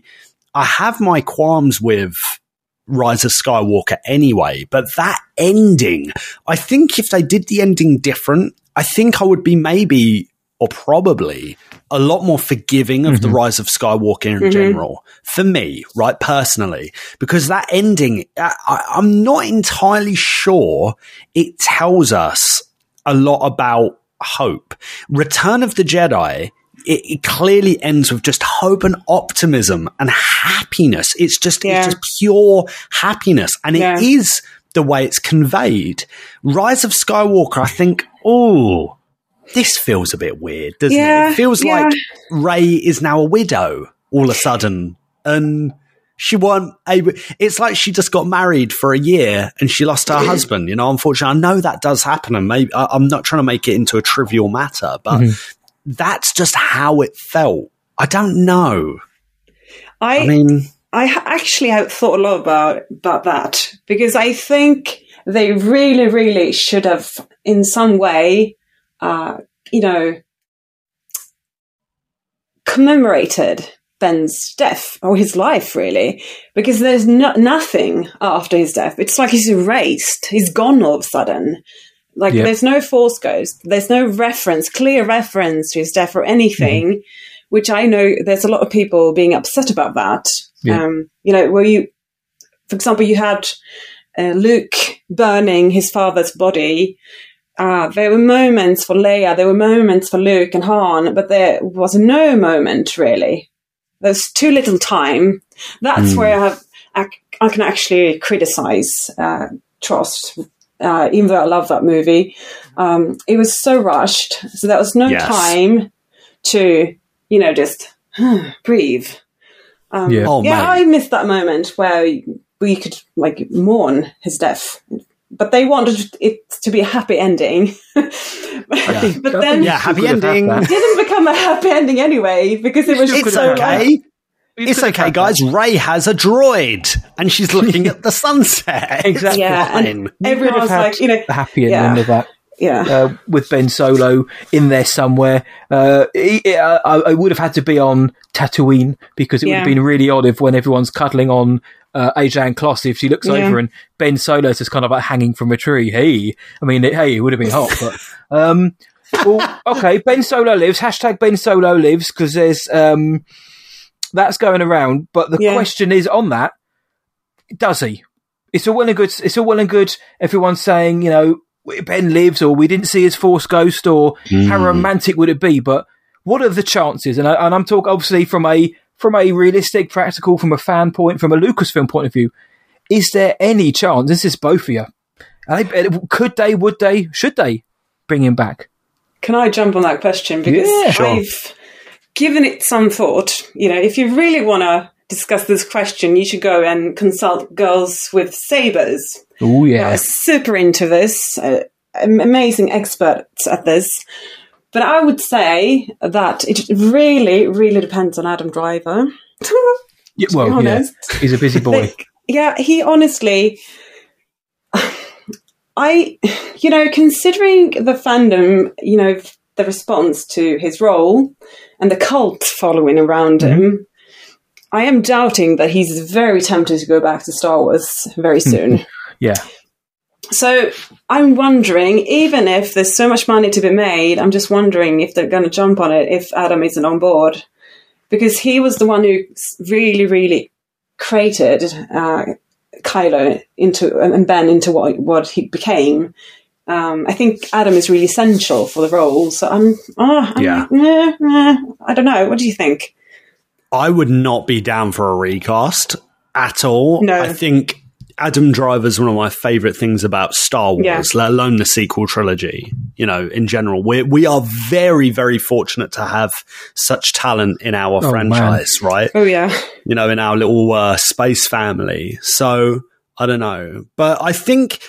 I have my qualms with." Rise of Skywalker anyway, but that ending, I think if they did the ending different, I think I would be maybe or probably a lot more forgiving of the mm-hmm. Rise of Skywalker in mm-hmm. general for me, right? Personally, because that ending, I, I, I'm not entirely sure it tells us a lot about hope. Return of the Jedi. It, it clearly ends with just hope and optimism and happiness. It's just, Yeah. it's just pure happiness. And it Yeah. is the way it's conveyed. Rise of Skywalker, I think, oh, this feels a bit weird, doesn't it? Yeah, It feels yeah. like Rey is now a widow all of a sudden. And she weren't able, it's like she just got married for a year and she lost her husband. You know, unfortunately, I know that does happen. And maybe I, I'm not trying to make it into a trivial matter, but mm-hmm. that's just how it felt. I don't know. I, I mean, I actually have thought a lot about about that because I think they really, really should have, in some way, uh, you know, commemorated Ben's death or his life, really, because there's no- nothing after his death. It's like he's erased. He's gone all of a sudden. Like Yeah. there's no Force Ghost. There's no reference, clear reference to his death or anything. Which I know there's a lot of people being upset about that. Yeah. Um, you know, where you, for example, you had uh, Luke burning his father's body. Uh, there were moments for Leia, there were moments for Luke and Han, but there was no moment really. There's too little time. That's where I have I, I can actually criticize uh, TROS, uh, even though I love that movie. Um, it was so rushed, so there was no Yes. time to, you know, just breathe. Um, Yeah. oh, yeah. I missed that moment where we could like mourn his death, but they wanted it to be a happy ending. but then yeah, happy could have had ending. it didn't become a happy ending anyway because it was It's so like- okay. It's okay, guys. Rey has a droid, and she's looking at the sunset. Exactly. Yeah, Fine. everyone was like, you know, a happy ending yeah. of that. Yeah, uh, with Ben Solo in there somewhere. Uh, he- uh, I, I would have had to be on Tatooine because it would have been really odd if when everyone's cuddling on uh, Ajan Kloss, if she looks Yeah. over and Ben Solo's just kind of like hanging from a tree. Hey, I mean, it, hey, it would have been hot, but. Um, well, okay, Ben Solo lives. Hashtag Ben Solo lives because there's um, that's going around. But the Yeah. question is on that: Does he? It's all well and good. It's all well and good. Everyone's saying, you know, Ben lives, or we didn't see his Force ghost, or how hmm. romantic would it be? But what are the chances? And, I, and I'm talking obviously from a from a realistic, practical, from a fan point, from a Lucasfilm point of view. Is there any chance? This is both of you. Are they, uh, could they? Would they? Should they bring him back? Can I jump on that question? Because Yeah, sure. I've given it some thought. You know, if you really want to discuss this question, you should go and consult Girls with Sabers. Oh yeah, super into this, uh, amazing experts at this. But I would say that it really, really depends on Adam Driver. yeah well, yeah. He's a busy boy. Like, yeah, he honestly, I, you know, considering the fandom, you know, the response to his role and the cult following around him, I am doubting that he's very tempted to go back to Star Wars very soon. yeah, So I'm wondering, even if there's so much money to be made, I'm just wondering if they're going to jump on it if Adam isn't on board, because he was the one who really, really created uh, Kylo into and Ben into what what he became. Um, I think Adam is really essential for the role. So I'm, oh, I'm Yeah. I don't know. What do you think? I would not be down for a recast at all. No. I think Adam Driver's one of my favorite things about Star Wars, Yeah. let alone the sequel trilogy. You know, in general, we we are very very fortunate to have such talent in our Oh, franchise, right? Oh yeah, you know, in our little uh, space family. So I don't know, but I think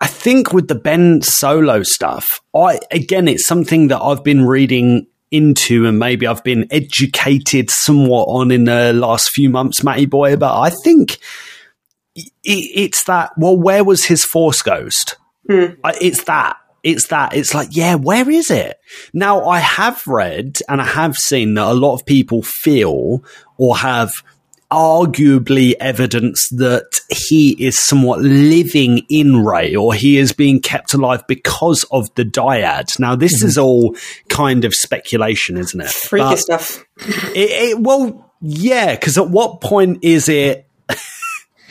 I think with the Ben Solo stuff, I again, it's something that I've been reading into and maybe I've been educated somewhat on in the last few months, Matty boy. But I think it's that. Well, where was his Force Ghost? Hmm. I- It's that. It's that. It's like, yeah, where is it? Now, I have read and I have seen that a lot of people feel or have arguably evidence that he is somewhat living in Rey or he is being kept alive because of the dyad. Now, this mm-hmm. is all kind of speculation, isn't it? freaky But- stuff. it, it, well, yeah, because at what point is it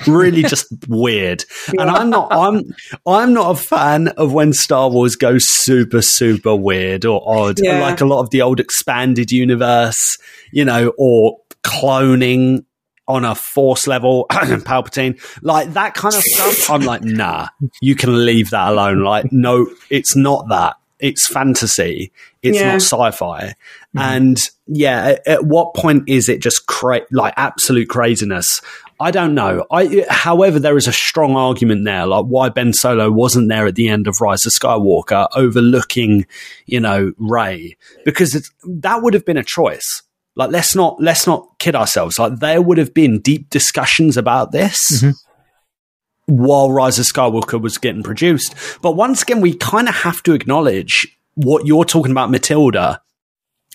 really just weird? And I'm not, I'm, I'm not a fan of when Star Wars goes super, super weird or odd, Yeah. like a lot of the old expanded universe, you know, or cloning on a force level, Palpatine, like that kind of stuff. I'm like, nah, you can leave that alone. Like, no, it's not that. It's fantasy. It's Yeah. not sci-fi. Mm-hmm. And yeah, at, at what point is it just cra- like absolute craziness? I don't know. I, however, there is a strong argument there, like why Ben Solo wasn't there at the end of Rise of Skywalker, overlooking, you know, Rey, because it's, that would have been a choice. Like, let's not let's not kid ourselves. Like, there would have been deep discussions about this mm-hmm. while Rise of Skywalker was getting produced. But once again, we kind of have to acknowledge what you're talking about, Matilda,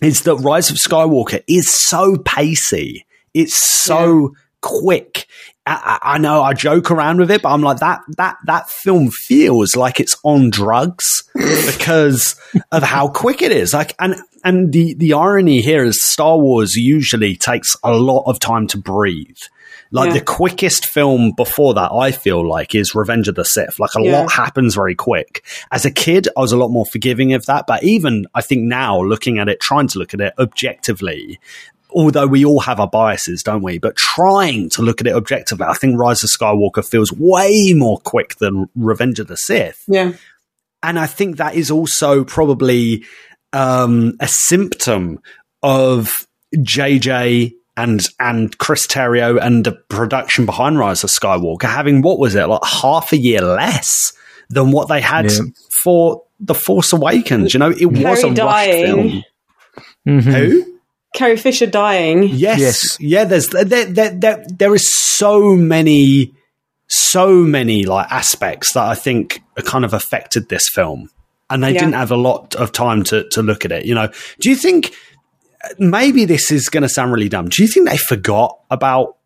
is that Rise of Skywalker is so pacey. It's so quick. I, I I know I joke around with it, but I'm like that that that film feels like it's on drugs because of how quick it is. Like and and the the irony here is Star Wars usually takes a lot of time to breathe. Like Yeah. the quickest film before that, I feel like, is Revenge of the Sith. Like a Yeah. lot happens very quick. As a kid, I was a lot more forgiving of that. But even I think now, looking at it, trying to look at it objectively, although we all have our biases, don't we? But trying to look at it objectively, I think Rise of Skywalker feels way more quick than Revenge of the Sith. Yeah, And I think that is also probably um, a symptom of JJ and and Chris Terrio and the production behind Rise of Skywalker having what was it like half a year less than what they had Yeah. for The Force Awakens. You know, it was a Carrie rush dying. film. Mhm. Who? Carrie Fisher dying. Yes, Yes. yeah. There's there, there, there, there is so many, so many like aspects that I think kind of affected this film, and they Yeah. didn't have a lot of time to to look at it. You know, do you think maybe this is going to sound really dumb? Do you think they forgot about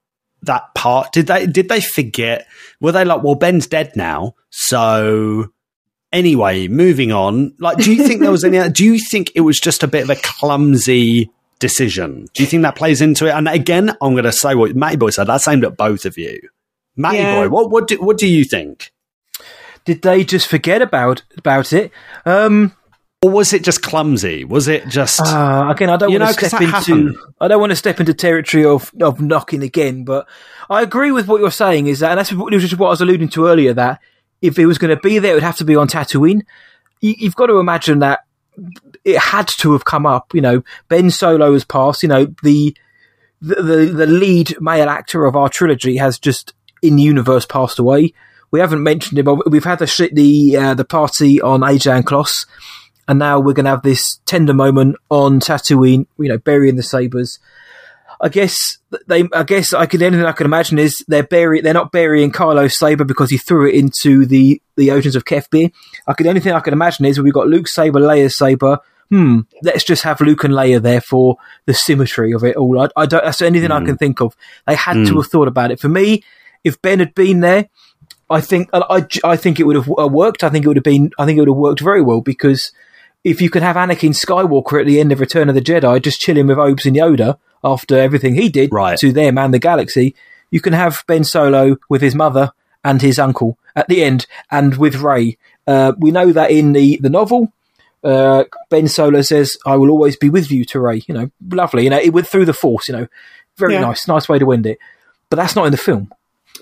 that part? Did they did they forget? Were they like, well, Ben's dead now, so anyway, moving on. Like, do you think there was any? Do you think it was just a bit of a clumsy decision? Do you think that plays into it? And again, I'm going to say what Matty Boy said. That's aimed at both of you. Matty Yeah. Boy, what what do, what do you think? Did they just forget about about it? Um, Or was it just clumsy? Was it just Uh, again, I don't want know, to step into. happened. I don't want to step into territory of of knocking again, but I agree with what you're saying. Is that and that's what, what I was alluding to earlier. That if it was going to be there, it would have to be on Tatooine. You, you've got to imagine that it had to have come up. You know, Ben Solo has passed. You know, the the the, the lead male actor of our trilogy has just in the universe passed away. We haven't mentioned him. We've had the the uh, the party on Ajan Kloss, and now we're going to have this tender moment on Tatooine. You know, burying the sabers. I guess they. I guess I could. Anything I can imagine is they're bury. They're not burying Kylo's saber because he threw it into the the oceans of Kef Bir. I could. Anything I can imagine is we've got Luke's saber, Leia's saber. Hmm. Let's just have Luke and Leia there for the symmetry of it all. I, I don't. That's anything I can think of. They had to have thought about it. For me, if Ben had been there, I think I, I think it would have uh, worked. I think it would have been. I think it would have worked very well because if you can have Anakin Skywalker at the end of Return of the Jedi just chilling with Obes and Yoda after everything he did Right. to them and the galaxy, you can have Ben Solo with his mother and his uncle at the end, and with Rey. Uh, we know that in the the novel. Uh, ben Solo says, "I will always be with you." To Rey, you know, lovely. You know, it went through the Force. You know, very Yeah. nice, nice way to end it. But that's not in the film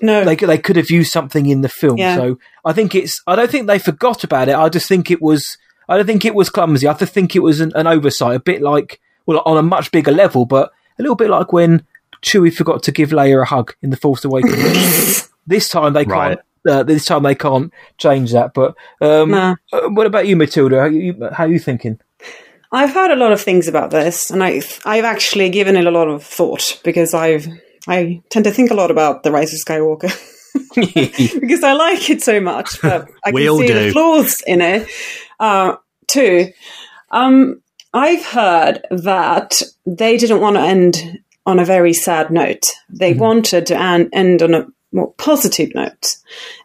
No, they they could have used something in the film. Yeah. So I think it's. I don't think they forgot about it. I just think it was. I don't think it was clumsy. I just think it was an, an oversight, a bit like well, on a much bigger level, but a little bit like when Chewie forgot to give Leia a hug in the Force Awakens. this time they Right. can't. Uh, this time they can't change that. But um, Nah. uh, what about you, Matilda? How you, how you thinking? I've heard a lot of things about this, and I I've actually given it a lot of thought because I've I tend to think a lot about the Rise of Skywalker because I like it so much, but I can see do. the flaws in it uh, too. Um, I've heard that they didn't want to end on a very sad note. They wanted to an- end on a more positive note.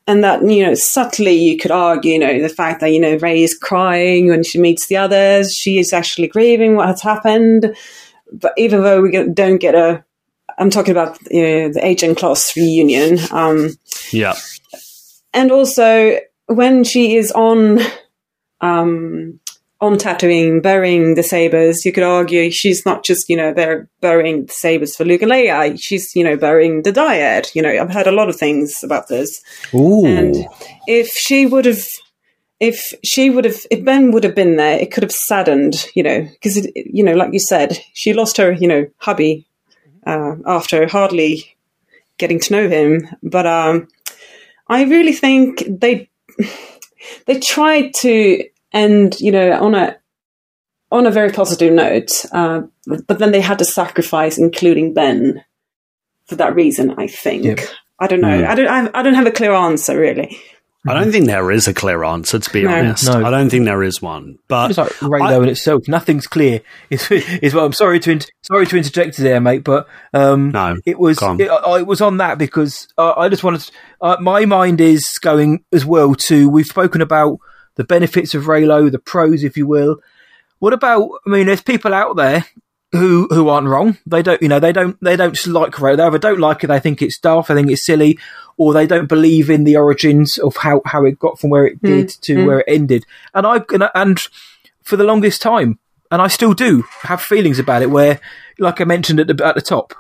And that, you know, subtly you could argue, you know, the fact that, you know, Rey is crying when she meets the others, she is actually grieving what has happened. But even though we don't get a, I'm talking about you know, the Ajan Kloss reunion. Um, yeah? and also when she is on um on Tatooine burying the sabers, you could argue she's not just you know they're burying the sabers for Luke and Leia. She's you know burying the dyad. You know I've heard a lot of things about this. Ooh, And if she would have, if she would have, if Ben would have been there, it could have saddened, you know, because you know, like you said, she lost her, you know, hubby uh, after hardly getting to know him. But um, I really think they they tried to end, you know, on a on a very positive note, uh, but then they had to sacrifice including Ben for that reason. I think. Yep. I don't know. I don't. I, I don't have a clear answer really. I don't think there is a clear answer. To be No. honest, No. I don't think there is one. But It's like Rey I- though in itself. Nothing's clear. Is is what I'm sorry to in- sorry to interject there, mate. But um, No, it was on. it, I it was on that because uh, I just wanted. To, uh, my mind is going as well to. We've spoken about the benefits of Reylo, the pros, if you will. What about? I mean, there's people out there who who aren't wrong. They don't, you know, they don't they don't like Reylo. They either don't like it. They think it's daft. They think it's silly, or they don't believe in the origins of how how it got from where it did to where it ended. And I and, and for the longest time, and I still do have feelings about it. Where, like I mentioned at the at the top,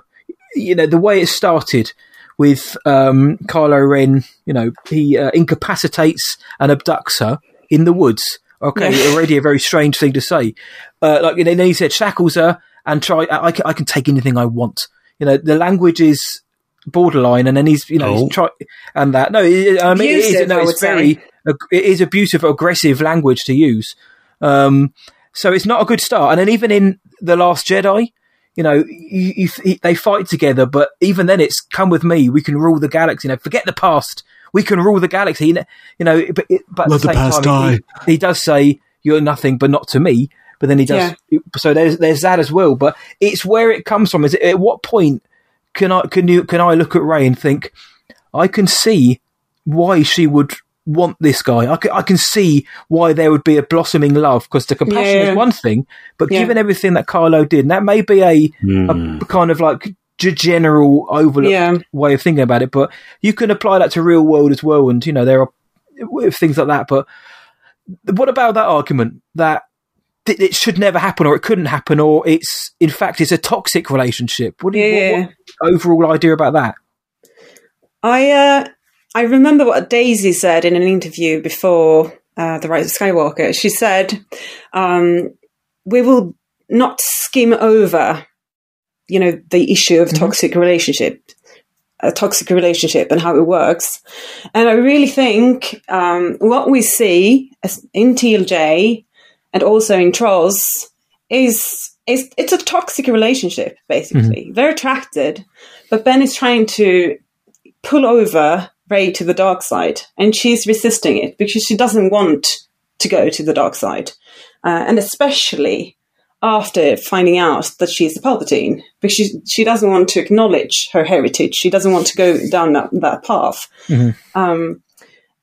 you know, the way it started with um, Kylo Ren, you know, he uh, incapacitates and abducts her in the woods. Okay, already a very strange thing to say. Uh, like, and then he said shackles her and try. I, I can, take anything I want. You know, the language is borderline, and then he's you know Oh. he's try and that. No, it, I mean, it is, no, it's very ag- it is abusive, aggressive language to use. Um, so it's not a good start. And then even in the Last Jedi, you know, you, you, th- they fight together, but even then, it's come with me. We can rule the galaxy. You know, forget the past. We can rule the galaxy. You know, but, it, but at Let the the same past time, he- He, he does say you're nothing, but not to me. But then he does. So there's there's that as well. But it's where it comes from. Is it, at what point can I can you can I look at Rey and think I can see why she would want this guy. I can, I can see why there would be a blossoming love because the compassion Yeah. is one thing, but Yeah. given everything that Kylo did, and that may be a, a hmm. kind of like general overlook Yeah. way of thinking about it, but you can apply that to real world as well. And you know there are things like that. But what about that argument that th- it should never happen, or it couldn't happen, or it's in fact it's a toxic relationship? What do you Yeah. what, what overall idea about that? I uh, I remember what Daisy said in an interview before uh, the Rise of Skywalker. She said, um, "We will not skim over, you know, the issue of toxic relationship, a toxic relationship, and how it works." And I really think um, what we see in TLJ and also in TROS is is it's a toxic relationship. Basically, they're attracted, but Ben is trying to pull over Rey to the dark side, and she's resisting it because she doesn't want to go to the dark side, uh, and especially after finding out that she's a Palpatine, because she she doesn't want to acknowledge her heritage. She doesn't want to go down that that path. Um,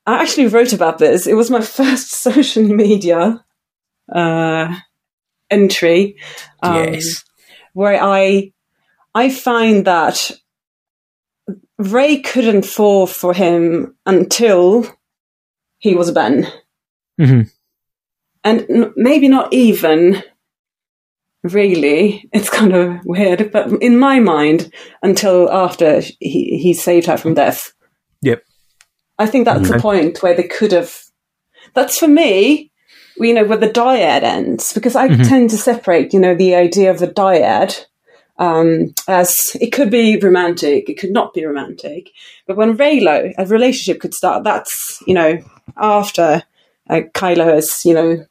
I actually wrote about this. It was my first social media uh, entry. um, yes. where I I find that Rey couldn't fall for him until he was Ben, Mhm. and n- maybe not even really. It's kind of weird, but in my mind, until after he he saved her from death. Yep. I think that's the point where they could have. That's for me, you know, where the dyad ends, because I tend to separate, you know, the idea of a dyad um, as it could be romantic, it could not be romantic. But when Reylo, a relationship could start, that's, you know, after uh, Kylo has, you know,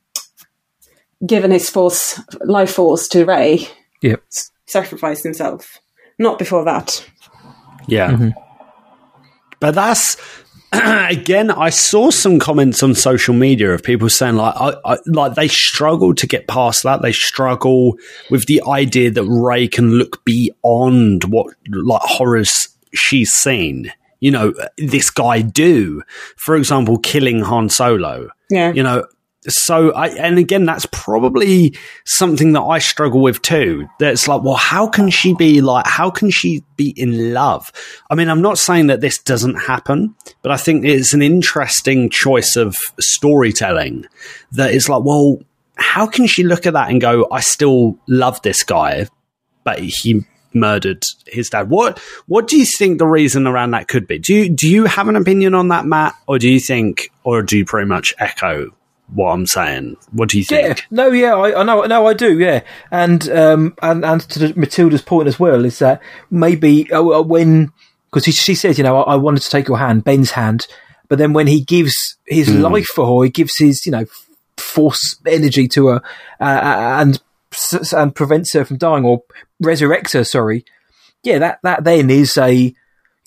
given his force, life force to Rey, Yep. sacrificed himself. Not before that. Yeah. But that's again, I saw some comments on social media of people saying like, I, I, like they struggle to get past that. They struggle with the idea that Rey can look beyond what like horrors she's seen. You know, this guy do, for example, killing Han Solo. Yeah. You know, so I, and again, that's probably something that I struggle with too. That's like, well, how can she be like, how can she be in love? I mean, I'm not saying that this doesn't happen, but I think it's an interesting choice of storytelling that is like, well, how can she look at that and go, I still love this guy, but he murdered his dad. What what do you think the reason around that could be? Do you do you have an opinion on that, Matt, or do you think, or do you pretty much echo what I'm saying? What do you think? Yeah, no, yeah, I, I know, no, I do, yeah, and um, and and to Matilda's point as well is that maybe uh, uh, when because she says, you know, I, I wanted to take your hand, Ben's hand, but then when he gives his life for her, he gives his, you know, force energy to her uh, and and prevents her from dying or resurrects her. Sorry, yeah, that that then is a you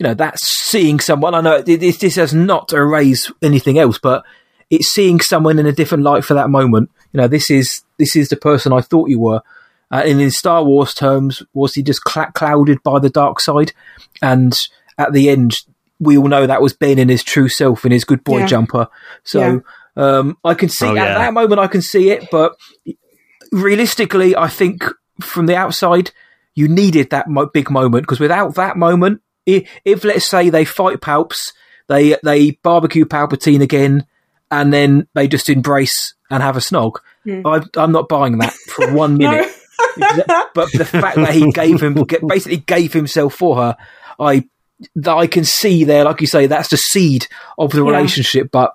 know that's seeing someone. I know it, it, this does not erase anything else, but it's seeing someone in a different light for that moment. You know, this is this is the person I thought you were. Uh, and in Star Wars terms, was he just cl- clouded by the dark side? And at the end, we all know that was Ben in his true self in his good boy Yeah. jumper. So um, I can see Oh, at yeah. that moment, I can see it, but realistically, I think from the outside, you needed that mo- big moment because without that moment, if, if let's say they fight Palps, they they barbecue Palpatine again, and then they just embrace and have a snog. Hmm. I, I'm not buying that for one minute. but the fact that he gave him basically gave himself for her, I that I can see there, like you say, that's the seed of the Yeah. relationship. But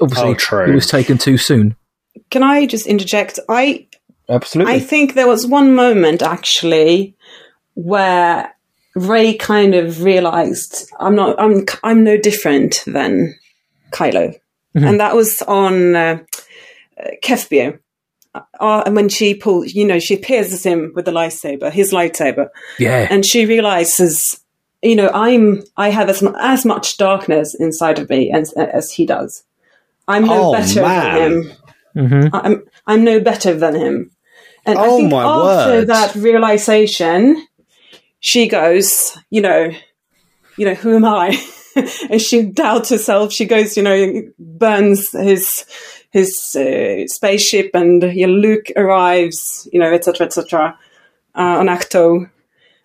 obviously, Oh, true. it was taken too soon. Can I just interject? I Absolutely. I think there was one moment actually where Rey kind of realized I'm not I'm I'm no different than Kylo, and that was on uh, uh, Kef Bir. Uh, and when she pulls, you know, she pierces him with the lightsaber, his lightsaber, yeah. and she realizes, you know, I'm I have as, as much darkness inside of me as as he does. I'm no Oh, better man. than him. Mhm. I'm I'm no better than him. And I Oh, think my after word. that realization, she goes, you know, you know, who am I? and she doubts herself. She goes, you know, burns his his uh, spaceship, and Luke arrives, you know, etc. etc. Uh, on Ahch-To.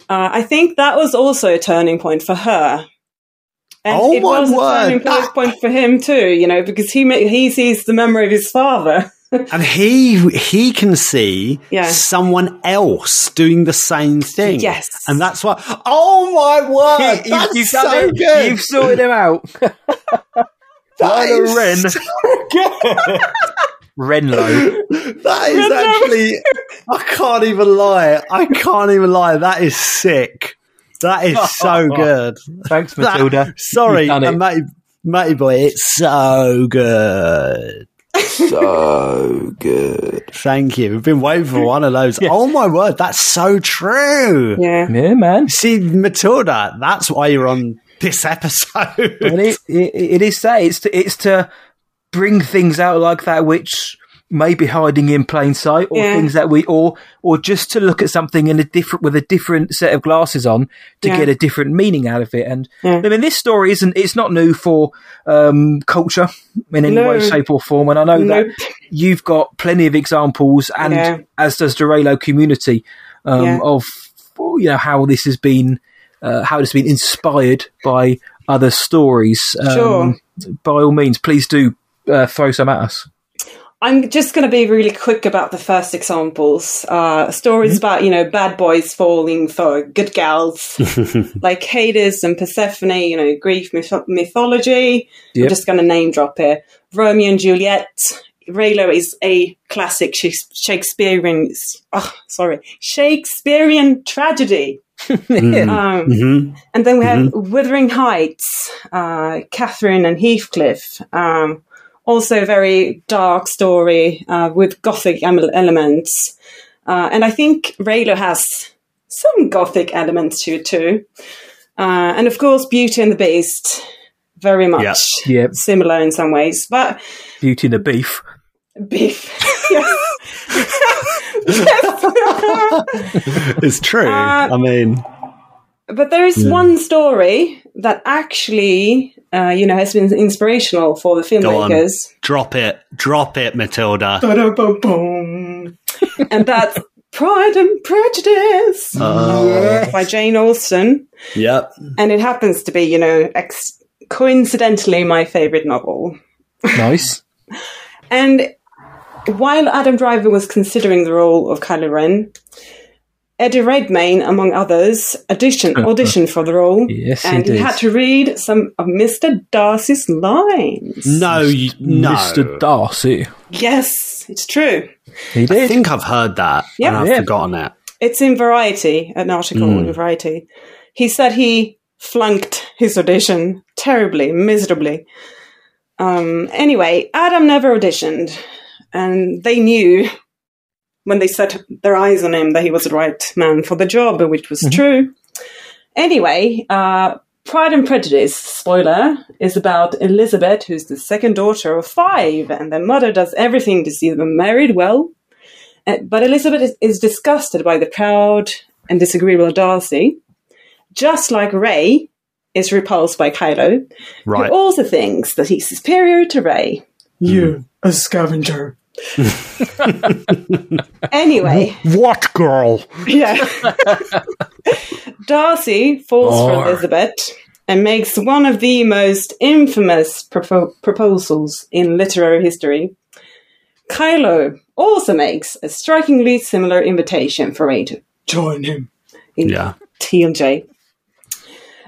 Uh, I think that was also a turning point for her. And Oh it my was word, a turning point, that- point for him too, you know, because he he sees the memory of his father. And he he can see Yeah. someone else doing the same thing. Yes. And that's why Oh my word. You- That's you've so done it. good. You've sorted him out. That Lionel is Ren. so good. Renlo. That is actually I can't even lie. I can't even lie. That is sick. That is so good. Thanks, That- Matilda. sorry, You've and Matty, Matty boy, it's so good. So good. Thank you. We've been waiting for one of those. Oh my word, that's so true. Yeah. Yeah, man. See, Matilda, that's why you're on this episode. It, it, it is that it's to, it's to bring things out like that which may be hiding in plain sight, or Yeah. things that we, or or just to look at something in a different with a different set of glasses on to Yeah. get a different meaning out of it. And Yeah. I mean, this story isn't it's not new for um, culture in any No. way, shape, or form. And I know Nope. that you've got plenty of examples, and as does the Reylo community um, of you know how this has been. Uh, how it's been inspired by other stories. Um, Sure. By all means, please do uh, throw some at us. I'm just going to be really quick about the first examples. Uh, stories Mm-hmm. about, you know, bad boys falling for good gals, like Hades and Persephone, you know, Greek myth- mythology. I'm just going to name drop here. Romeo and Juliet. Reylo is a classic Shakespearean, oh, sorry, Shakespearean tragedy. Um, Mhm. and then we have Wuthering Heights, uh, Catherine and Heathcliff. Um, also a very dark story uh, with gothic elements. Uh, and I think Reylo has some gothic elements to it too. Uh, and of course, Beauty and the Beast, very much Yeah. Yep. similar in some ways. But Beauty and the Beef. beef. yes. yes. It's true. Uh, I mean, But there is one story that actually, uh, you know, has been inspirational for the filmmakers. Drop it. Drop it, Matilda. And that's Pride and Prejudice Oh. by Jane Austen. Yep. And it happens to be, you know, ex- coincidentally my favorite novel. Nice. And while Adam Driver was considering the role of Kylo Ren, Eddie Redmayne, among others, auditioned, auditioned for the role. Yes, and he did. had to read some of Mr. Darcy's lines. No, you, no. Mr. Darcy. Yes, it's true. He did. I think I've heard that. Yeah. and I've Yeah. forgotten it. It's in Variety, an article Hmm. in Variety. He said he flunked his audition terribly, miserably. Um, anyway, Adam never auditioned, and they knew when they set their eyes on him that he was the right man for the job, which was true. Anyway, uh, Pride and Prejudice, spoiler, is about Elizabeth, who's the second daughter of five, and their mother does everything to see them married well. Uh, But Elizabeth is, is disgusted by the proud and disagreeable Darcy, just like Rey is repulsed by Kylo, Right. who also thinks that he's superior to Rey. You, a scavenger. anyway, What girl? yeah. Darcy falls for Elizabeth and makes one of the most infamous propo- proposals in literary history. Kylo also makes a strikingly similar invitation for Rey to join him in Yeah. TLJ.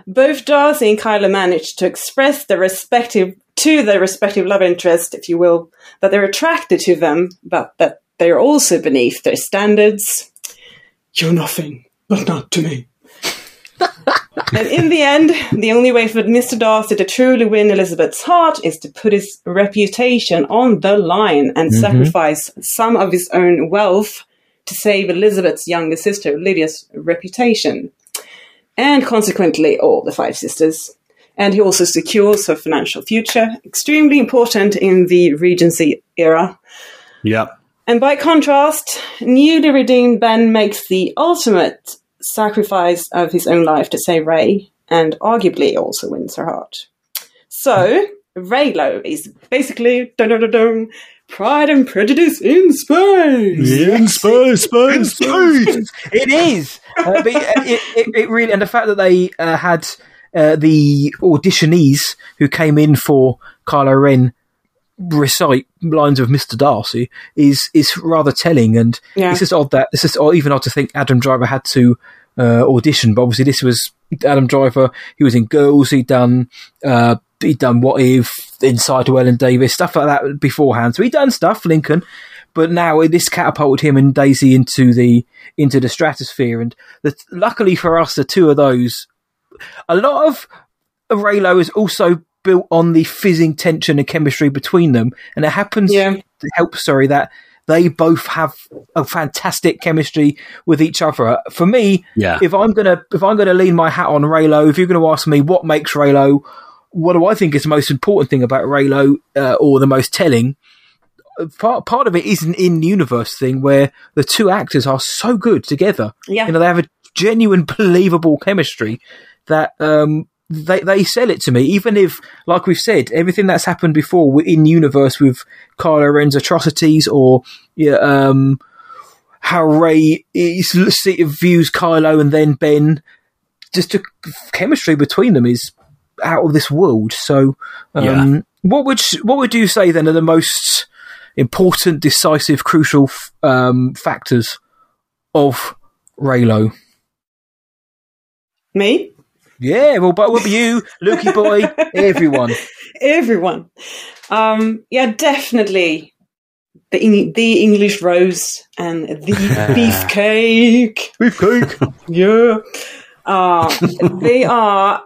Both Darcy and Kylo manage to express their respective to their respective love interest, if you will, that they're attracted to them, but that they're also beneath their standards. You're nothing, but not to me. and in the end, the only way for Mr. Darcy to truly win Elizabeth's heart is to put his reputation on the line and mm-hmm. sacrifice some of his own wealth to save Elizabeth's younger sister, Lydia's reputation, and consequently all the five sisters. And he also secures her financial future, extremely important in the Regency era. Yep. And by contrast, newly redeemed Ben makes the ultimate sacrifice of his own life to save Rey, and arguably also wins her heart. So Reylo is basically dun, dun, dun, dun, Pride and Prejudice in space. In space, space, space. it is. Uh, but it, it, it really, and the fact that they uh, had uh, the auditionees who came in for Kylo Ren recite lines of Mr. Darcy is is rather telling, and Yeah. it's just odd that it's just odd, even odd to think Adam Driver had to uh, audition, but obviously this was Adam Driver. He was in Girls. He'd done uh, he'd done What If, Inside Llewyn Davis, stuff like that beforehand. So he'd done stuff, Lincoln. But now this catapulted him and Daisy into the into the stratosphere, and the, luckily for us, the two of those, a lot of Reylo is also built on the fizzing tension and chemistry between them, and it happens Yeah. to help. Sorry, that they both have a fantastic chemistry with each other. For me, Yeah. if I'm gonna if I'm gonna lean my hat on Reylo, if you're gonna ask me what makes Reylo, what do I think is the most important thing about Reylo, uh, or the most telling? Part part of it is an in universe thing where the two actors are so good together. Yeah. you know they have a genuine, believable chemistry that um, they they sell it to me. Even if, like we've said, everything that's happened before in universe with Kylo Ren's atrocities or yeah, um, how Rey is, views Kylo and then Ben, just the chemistry between them is out of this world. So, um, Yeah. what would what would you say then are the most important, decisive, crucial f- um, factors of Reylo? Me? Yeah, well, but what about you, Lukey boy, everyone? Everyone. Um, yeah, definitely the the English rose and the beefcake. Beefcake. Yeah. Uh, they are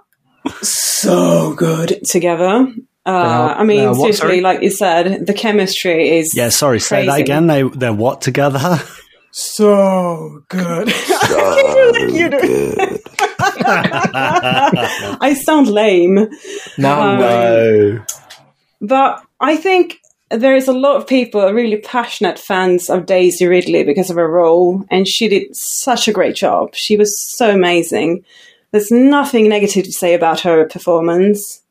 so good together. Uh, are- I mean, what, seriously, sorry? like you said, the chemistry is Yeah, sorry, say that again. They they're what together? so good. I can do like you do. I sound lame. No, Um, No. But I think there is a lot of people, really passionate fans of Daisy Ridley because of her role, and she did such a great job. She was so amazing. There's nothing negative to say about her performance.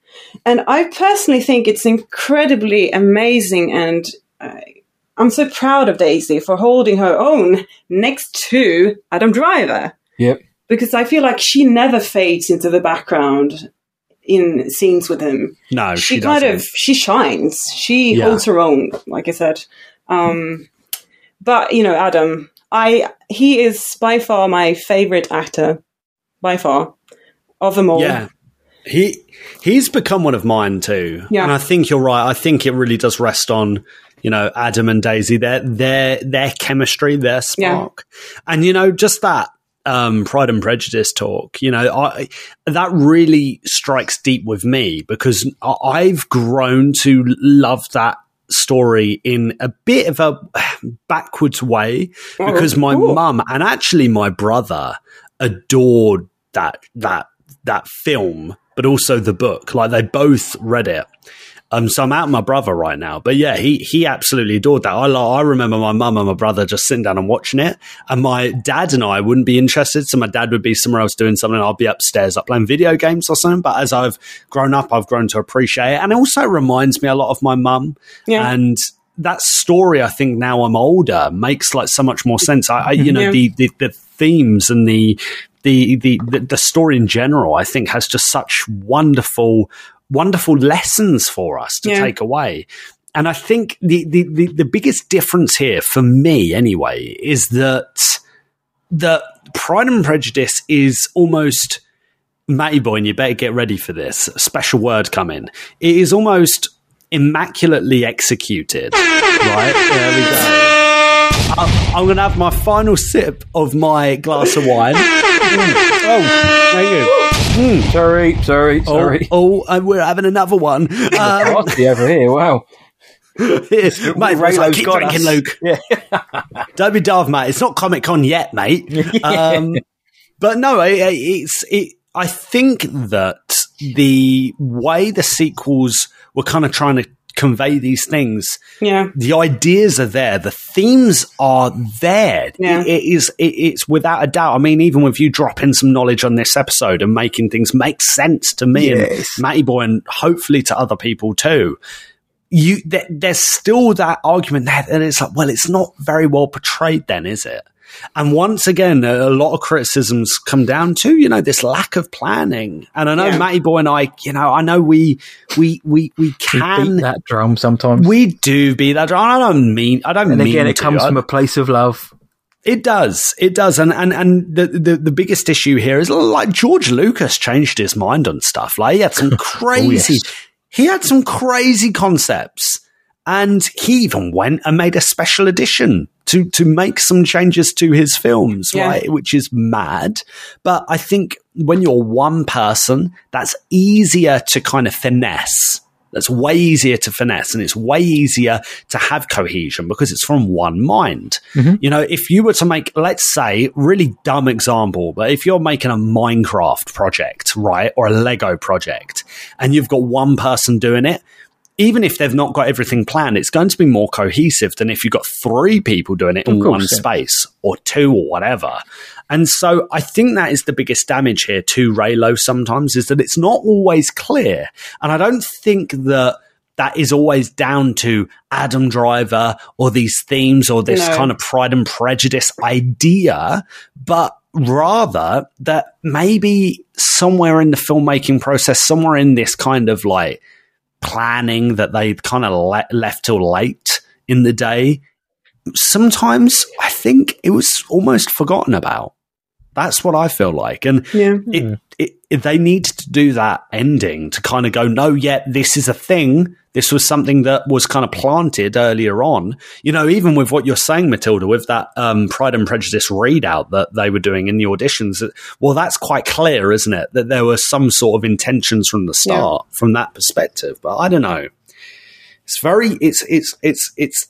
And I personally think it's incredibly amazing, and uh, I'm so proud of Daisy for holding her own next to Adam Driver Yep. Because I feel like she never fades into the background in scenes with him No, she, she, kind of she shines she Yeah. holds her own like i said um but you know adam i he is by far my favorite actor by far of them all Yeah. He he's become one of mine too. Yeah. And I think you're right. I think it really does rest on, you know, Adam and Daisy, their their their chemistry, their spark. And you know, just that um, Pride and Prejudice talk, you know, I that really strikes deep with me because I've grown to love that story in a bit of a backwards way because my cool. mum and actually my brother adored that that that film, but also the book. Like they both read it. Um, so I'm out with my brother right now, but yeah, he he absolutely adored that. I I remember my mum and my brother just sitting down and watching it, and my dad and I wouldn't be interested. So my dad would be somewhere else doing something. I'll be upstairs, up playing video games or something. But as I've grown up, I've grown to appreciate it, and it also reminds me a lot of my mum. Yeah. And that story, I think now I'm older, makes like so much more sense. I, I you know, Yeah. the, the the themes and the the, the the the story in general, I think, has just such wonderful wonderful lessons for us to Yeah. take away. And I think the, the, the, the biggest difference here for me anyway is that that Pride and Prejudice is almost Matty boy, and you better get ready for this. A special word coming. It is almost immaculately executed. right? There we go. I'm, I'm going to have my final sip of my glass of wine. Oh, Thank you. Sorry, sorry, Oh, sorry. oh, and we're having another one. Um, over here. Wow. mate, like, keep got drinking, us. Luke. Yeah. Don't be daft, mate. It's not Comic Con yet, mate. Um, but no, it, it's. It, I think that the way the sequels were kind of trying to convey these things. Yeah. The ideas are there. The themes are there. Yeah. It- it is. It, it's without a doubt. I mean, even with you dropping some knowledge on this episode and making things make sense to me and Yes. Matty Boy, and hopefully to other people too. You, there, there's still that argument there, and it's like, well, it's not very well portrayed, then, is it? And once again, a, a lot of criticisms come down to you know this lack of planning. And I know Yeah. Matty Boy and I, you know, I know we we we we We can beat that drum sometimes. we do beat that. Drum. I don't mean. I don't and mean. again, it to. comes I- from a place of love. It does. It does. And and and the, the the biggest issue here is like George Lucas changed his mind on stuff. Like he had some oh, crazy. He had some crazy concepts, and he even went and made a special edition to to make some changes to his films, Yeah. right? Which is mad. But I think when you're one person, that's easier to kind of finesse. That's way easier to finesse and it's way easier to have cohesion because it's from one mind. Mm-hmm. You know, if you were to make, let's say, really dumb example, but if you're making a Minecraft project, right, or a Lego project, and you've got one person doing it, even if they've not got everything planned, it's going to be more cohesive than if you've got three people doing it in course, one yeah. space or two or whatever. And so I think that is the biggest damage here to Reylo sometimes is that it's not always clear. And I don't think that that is always down to Adam Driver or these themes or this No. kind of pride and prejudice idea, but rather that maybe somewhere in the filmmaking process, somewhere in this kind of like planning that they kind of le- left till late in the day, sometimes I think it was almost forgotten about. That's what I feel like. And Yeah. it, it, it- they need to do that ending to kind of go, no, yet this is a thing. This was something that was kind of planted earlier on. You know, even with what you're saying, Matilda, with that um, Pride and Prejudice readout that they were doing in the auditions, well, that's quite clear, isn't it? That there were some sort of intentions from the start from that perspective. But I don't know. It's very, it's, it's, it's, it's,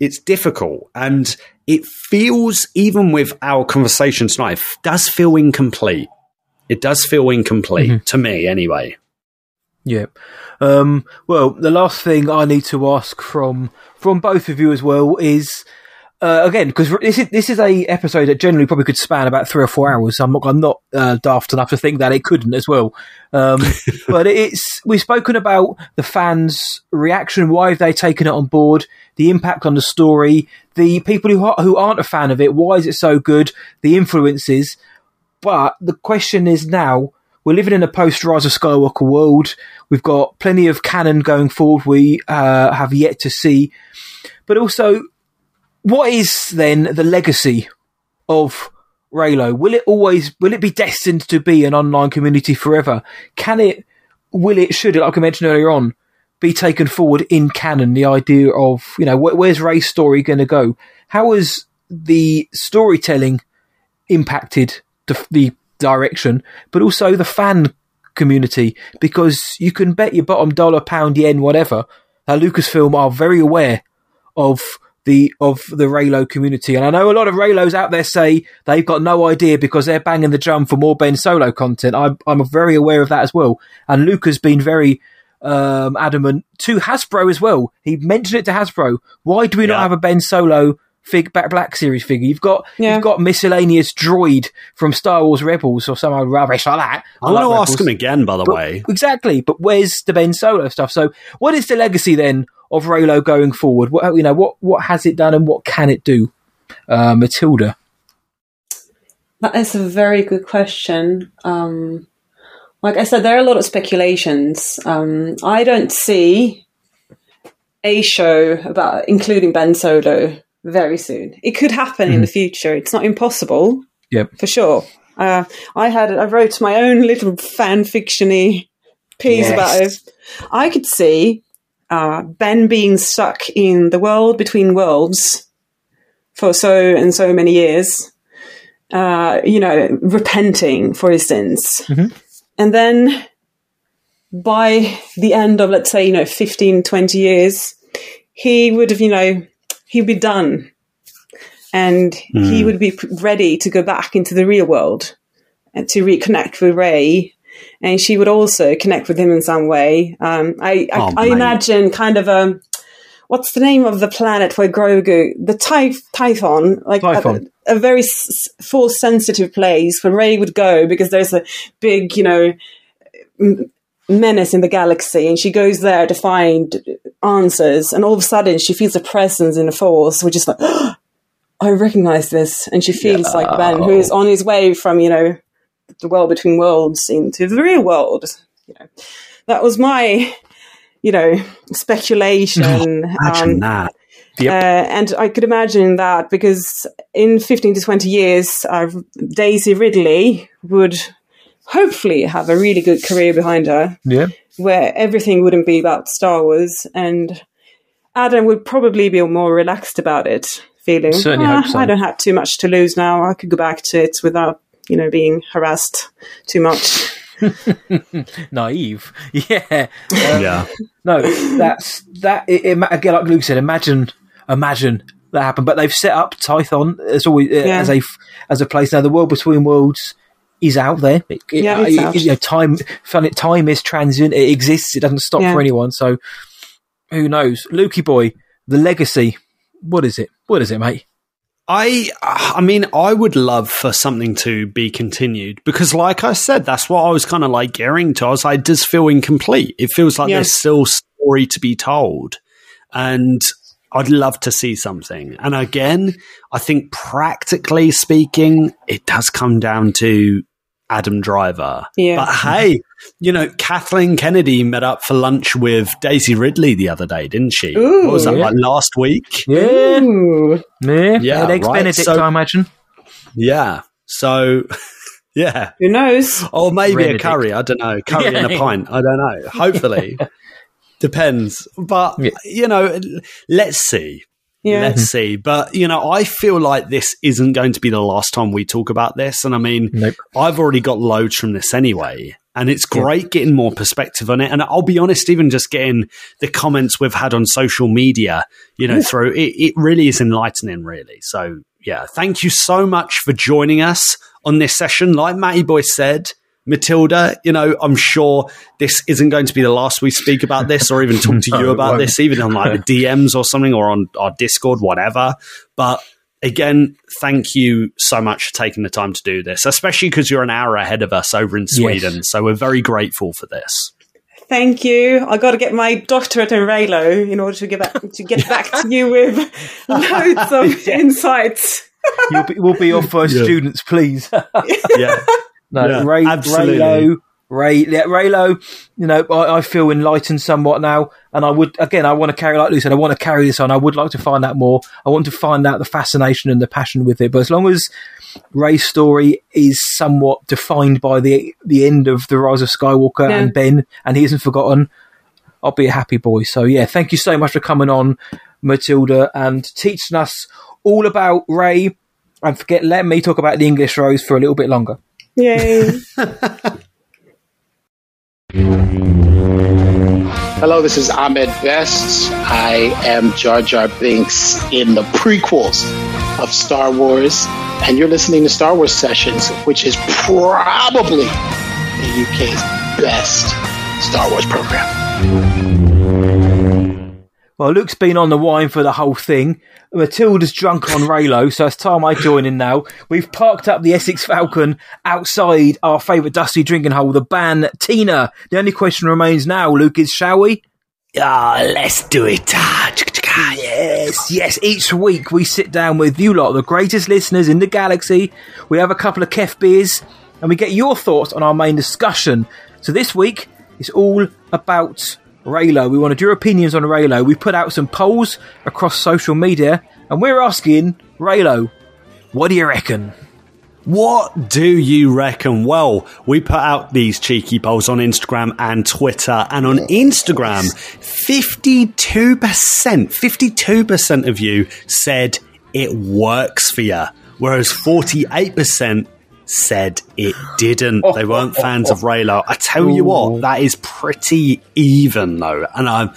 it's difficult and it feels even with our conversation tonight it does feel incomplete it does feel incomplete to me anyway Yeah. Um, well, the last thing I need to ask from from both of you as well is uh, again because this is this is a episode that generally probably could span about three or four hours. I'm not I'm not uh, daft enough to think that it couldn't as well. Um, but it's we've spoken about the fans' reaction, why have they taken it on board, the impact on the story, the people who are, who aren't a fan of it, why is it so good, the influences. But the question is now, we're living in a post Rise of Skywalker world. We've got plenty of canon going forward we uh, have yet to see. But also, what is then the legacy of Reylo? Will it always, will it be destined to be an online community forever? Can it, will it, should it, like I mentioned earlier on, be taken forward in canon? The idea of, you know, wh- where's Rey's story going to go? How has the storytelling impacted the, the direction, but also the fan community because you can bet your bottom dollar, pound, yen, whatever, that Lucasfilm are very aware of the of the Reylo community. And I know a lot of Reylos out there say they've got no idea because they're banging the drum for more Ben Solo content. I'm I'm very aware of that as well. And Luke has been very um, adamant to Hasbro as well. He mentioned it to Hasbro. Why do we not have a Ben Solo fig Black Series figure? You've got Yeah. you've got miscellaneous droid from Star Wars Rebels or some other rubbish like that. i want like to ask him again by the But- way Exactly, but where's the Ben Solo stuff? So, what is the legacy then of Reylo going forward? What you know, what what has it done and what can it do? Uh, Matilda, That is a very good question. Um, like I said, there are a lot of speculations. Um, I don't see a show about including Ben Solo very soon. It could happen in the future. It's not impossible, yep, for sure. Uh, I had I wrote my own little fan fictiony piece Yes. about it. I could see uh, Ben being stuck in the world between worlds for so and so many years. Uh, you know, repenting, for instance, and then by the end of let's say you know 15 20 years he would have you know he'd be done and he hmm. would be ready to go back into the real world and to reconnect with Rey and she would also connect with him in some way. Um, I I, Oh, I imagine kind of a what's the name of the planet where Grogu the Typh- Tython like Tython. A, a very s- force sensitive place where Rey would go because there's a big you know m- menace in the galaxy and she goes there to find answers and all of a sudden she feels a presence in the force which is like I recognize this and she feels like Ben who is on his way from you know the world between worlds into the real world you know that was my you know speculation Imagine um, that. uh, and I could imagine that because in 15 to 20 years, uh, Daisy Ridley would hopefully have a really good career behind her Yeah. where everything wouldn't be about Star Wars and Adam would probably be more relaxed about it, feeling, Certainly "Ah, hope so." I don't have too much to lose now. I could go back to it without, you know, being harassed too much. Naive. Yeah. Um, Yeah. No, that's that. It, it, again, like Luke said, imagine, imagine that happened. But they've set up Tython as always Yeah. as a as a place now. The world between worlds is out there. It, it- Yeah, it's it- out. you know, time, fun time is transient. It exists. It doesn't stop Yeah. for anyone. So who knows? Lukey boy, the legacy. What is it? What is it, mate? I I mean I would love for something to be continued because like I said that's what I was kind of like gearing to I was like does feel incomplete it feels like Yeah. there's still story to be told and I'd love to see something and again I think practically speaking it does come down to Adam Driver Yeah. but hey you know Kathleen Kennedy met up for lunch with Daisy Ridley the other day didn't she Ooh, what was that yeah. like last week Yeah, Ooh. yeah, Yeah, Eggs right. Benedict, So- I imagine. yeah so yeah Who knows? Or maybe Benedict. a curry. I don't know. Curry and a pint. I don't know. Hopefully. Depends. But, Yeah. you know, let's see. Yeah. Let's see. But, you know, I feel like this isn't going to be the last time we talk about this. And I mean, Nope. I've already got loads from this anyway. And it's great getting more perspective on it. And I'll be honest, even just getting the comments we've had on social media, you know, through it, it really is enlightening, really. So, yeah, thank you so much for joining us on this session. Like Matty Boy said, Matilda, you know, I'm sure this isn't going to be the last we speak about this or even talk to No, you about this, even on like the DMs or something or on our Discord, whatever. But again, thank you so much for taking the time to do this, especially because you're an hour ahead of us over in Sweden. So we're very grateful for this. Thank you. I got to get my doctorate in Reylo in order to get back to get back to you with loads of insights. You'll be, we'll be your first Yeah. students, please. Yeah. No, Yeah, Rey, absolutely. Reylo, Rey, yeah, Reylo. You know, I, I feel enlightened somewhat now, and I would again. I want to carry, like Lou said, I want to carry this on. I would like to find out more. I want to find out the fascination and the passion with it. But as long as Rey's story is somewhat defined by the the end of the Rise of Skywalker Yeah. and Ben, and he isn't forgotten, I'll be a happy boy. So yeah, thank you so much for coming on, Matilda, and teaching us all about Rey. And forget, let me talk about the English Rose for a little bit longer. Yay. Hello, this is Ahmed Best. I am Jar Jar Binks in the prequels of Star Wars, and you're listening to Star Wars Sessions, which is probably the UK's best Star Wars program. Well, Luke's been on the wine for the whole thing. Matilda's drunk on Reylo, so it's time I join in now. We've parked up the Essex Falcon outside our favourite dusty drinking hole, the Ban Tina. The only question remains now, Luke, is shall we? Ah, let's do it. Yes, yes. Each week we sit down with you lot, the greatest listeners in the galaxy. We have a couple of Kef beers and we get your thoughts on our main discussion. So this week it's all about Reylo. We wanted your opinions on Reylo. We put out some polls across social media and we're asking Reylo, what do you reckon? What do you reckon? Well, we put out these cheeky polls on Instagram and Twitter, and on Instagram, 52%, 52% of you said it works for you, whereas 48% said it didn't. They weren't fans of Reylo. I tell you what, that is pretty even though, and I'm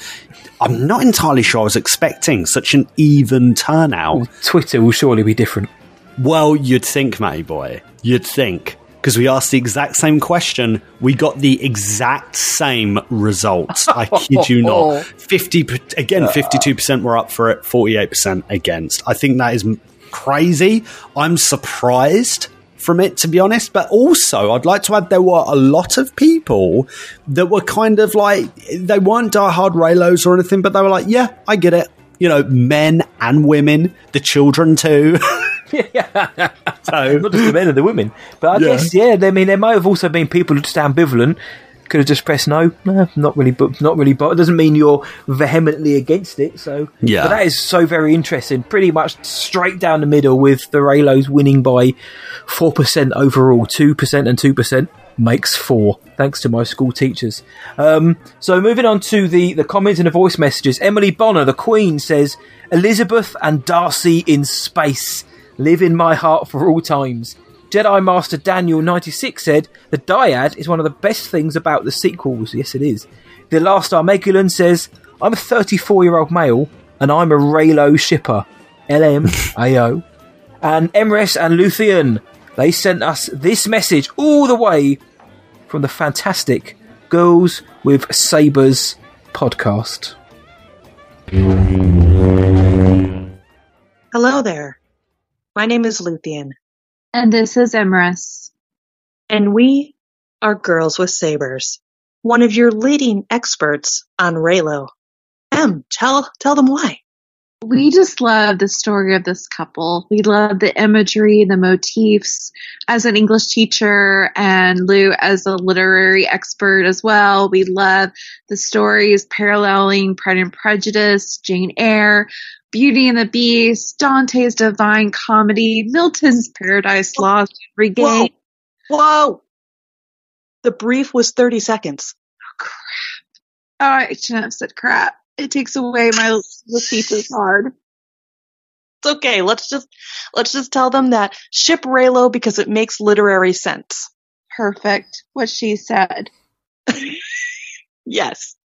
I'm not entirely sure I was expecting such an even turnout. Twitter will surely be different. Well, you'd think, Matty boy. You'd think. because we asked the exact same question. We got the exact same results. I kid you not. 50 again, uh. 52% were up for it, 48% against. I think that is crazy. I'm surprised from it, to be honest. But also, I'd like to add there were a lot of people that were kind of like, they weren't diehard Reylos or anything, but they were like, yeah, I get it. You know, men and women, the children too. so, Not just the men and the women. But I Yeah. guess, yeah, I mean, there might have also been people just ambivalent. Could have just pressed no. No, not really, but not really. But it doesn't mean you're vehemently against it. So, Yeah. But that is so very interesting. Pretty much straight down the middle with the Reylos winning by four percent overall. Two percent and two percent makes four. Thanks to my school teachers. Um, so moving on to the the comments and the voice messages. Emily Bonner, the Queen, says Elizabeth and Darcy in space live in my heart for all times. Jedi Master Daniel96 said, The dyad is one of the best things about the sequels. Yes, it is. The Last Armagulan says, I'm a 34 year old male and I'm a Reylo shipper. LMAO. and Emrys and Luthien, they sent us this message all the way from the fantastic Girls with Sabres podcast. Hello there. My name is Luthien. And this is Emrys. And we are Girls with Sabers, one of your leading experts on Reylo. Em, tell tell them why. We just love the story of this couple. We love the imagery, the motifs. As an English teacher and Lou as a literary expert as well, we love the stories paralleling Pride and Prejudice, Jane Eyre, Beauty and the Beast, Dante's Divine Comedy, Milton's Paradise Lost, Regain. Whoa. Whoa. The brief was 30 seconds. Oh, I shouldn't have said crap. It takes away my is hard. It's okay. Let's just let's just tell them that ship Reylo because it makes literary sense. Perfect. What she said. Yes.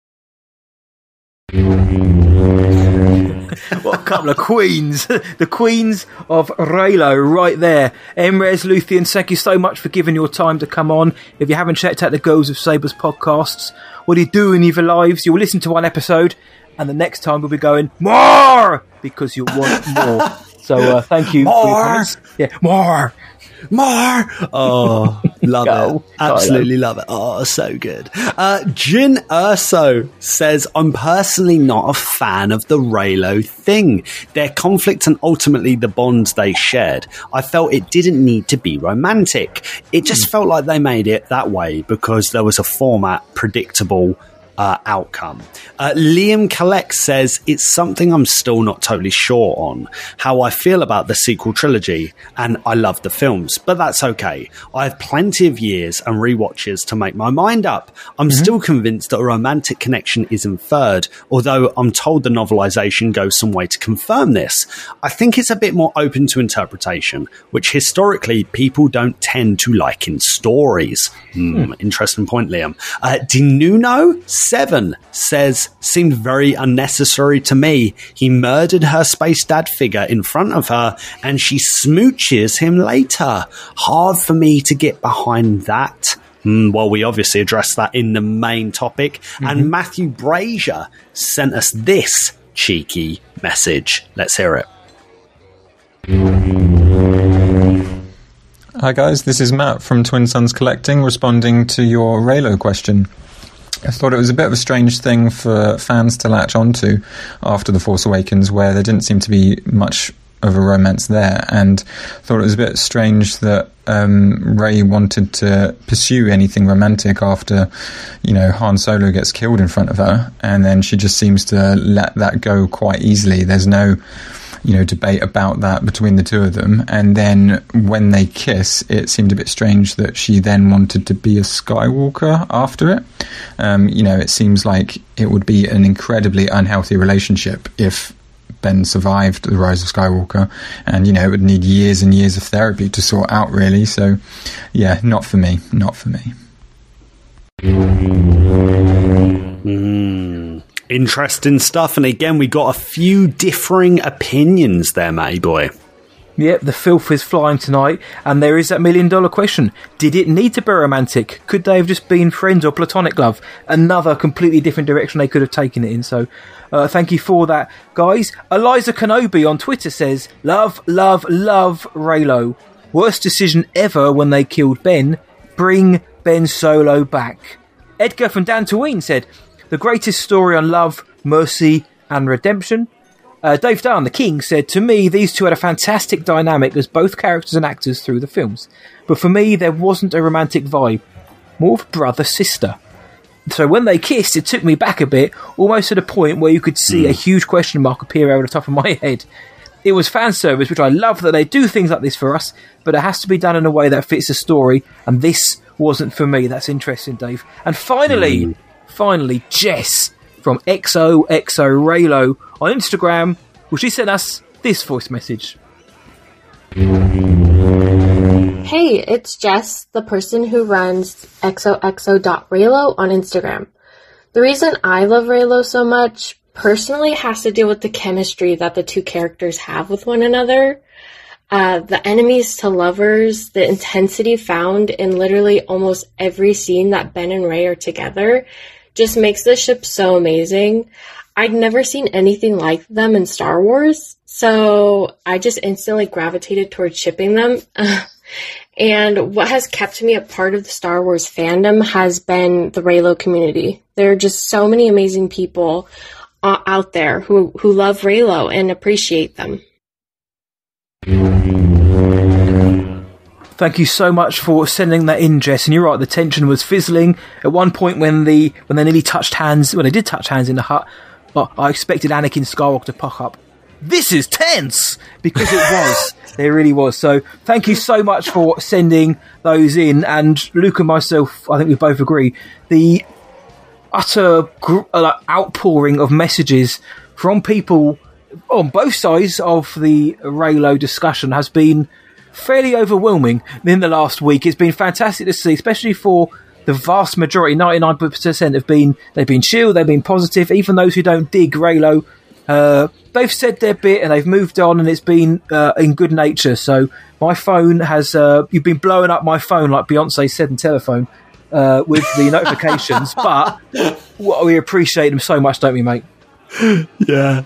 what a couple of queens. the queens of Reylo right there. Emrys, Luthien, thank you so much for giving your time to come on. If you haven't checked out the Girls of Sabres podcasts, what are you doing in your lives? You'll listen to one episode and the next time we'll be going, more! Because you'll want more. So uh, thank you More! Yeah, more! More! Oh, love Go. it. Absolutely love it. Oh, so good. Uh, Jyn Erso says, I'm personally not a fan of the Reylo thing. Their conflict and ultimately the bonds they shared. I felt it didn't need to be romantic. It just felt like they made it that way because there was a format predictable uh, outcome. Uh, Liam Collect says it's something I'm still not totally sure on how I feel about the sequel trilogy, and I love the films, but that's okay. I have plenty of years and rewatches to make my mind up. I'm still convinced that a romantic connection is inferred, although I'm told the novelization goes some way to confirm this. I think it's a bit more open to interpretation, which historically people don't tend to like in stories. Hmm, Interesting point, Liam. Uh, Dinuno Seven says seemed very unnecessary to me. He murdered her space dad figure in front of her, and she smooches him later. Hard for me to get behind that. Hmm, well, we obviously addressed that in the main topic, and Matthew Brazier sent us this cheeky message. Let's hear it. Hi guys, this is Matt from Twin Sons Collecting responding to your Reylo question. I thought it was a bit of a strange thing for fans to latch onto after The Force Awakens, where there didn't seem to be much of a romance there, and thought it was a bit strange that um, Rey wanted to pursue anything romantic after, you know, Han Solo gets killed in front of her, and then she just seems to let that go quite easily. There's no you know debate about that between the two of them and then when they kiss it seemed a bit strange that she then wanted to be a skywalker after it um, you know it seems like it would be an incredibly unhealthy relationship if Ben survived the rise of Skywalker, and you know it would need years and years of therapy to sort out. Really, so yeah, not for me. Not for me. Hmm. Interesting stuff. And again, we got a few differing opinions there, Matty boy. Yep, the filth is flying tonight, and there is that million dollar question. Did it need to be romantic? Could they have just been friends or platonic love? Another completely different direction they could have taken it in. So, uh, thank you for that, guys. Eliza Kenobi on Twitter says, Love, love, love Reylo. Worst decision ever when they killed Ben. Bring Ben Solo back. Edgar from Dantooine said, The greatest story on love, mercy, and redemption. Uh, Dave Dunn, the King, said, To me, these two had a fantastic dynamic as both characters and actors through the films. But for me, there wasn't a romantic vibe. More of brother sister. So when they kissed, it took me back a bit, almost to the point where you could see a huge question mark appear over the top of my head. It was fan service, which I love that they do things like this for us, but it has to be done in a way that fits the story, and this wasn't for me. That's interesting, Dave. And finally, finally, Jess from XOXO Reylo on Instagram, well, she sent us this voice message. Hey, it's Jess, the person who runs xoxo.reylo on Instagram. The reason I love Reylo so much personally has to do with the chemistry that the two characters have with one another. Uh, the enemies to lovers, the intensity found in literally almost every scene that Ben and Rey are together just makes the ship so amazing. I'd never seen anything like them in Star Wars, so I just instantly gravitated towards shipping them. and what has kept me a part of the Star Wars fandom has been the Reylo community. There are just so many amazing people uh, out there who, who love Reylo and appreciate them. Thank you so much for sending that in, Jess. And you're right, the tension was fizzling at one point when the when they nearly touched hands. When they did touch hands in the hut, but I expected Anakin Skywalker to puck up. This is tense because it was. there really was. So thank you so much for sending those in. And Luke and myself, I think we both agree the utter gr- uh, outpouring of messages from people on both sides of the Reylo discussion has been fairly overwhelming in the last week. It's been fantastic to see, especially for the vast majority, 99% have been, they've been chill, they've been positive. Even those who don't dig Reylo, uh, they've said their bit and they've moved on and it's been uh, in good nature. So my phone has, uh, you've been blowing up my phone like Beyonce said in telephone. Uh, with the notifications, but well, we appreciate them so much, don't we, mate? Yeah.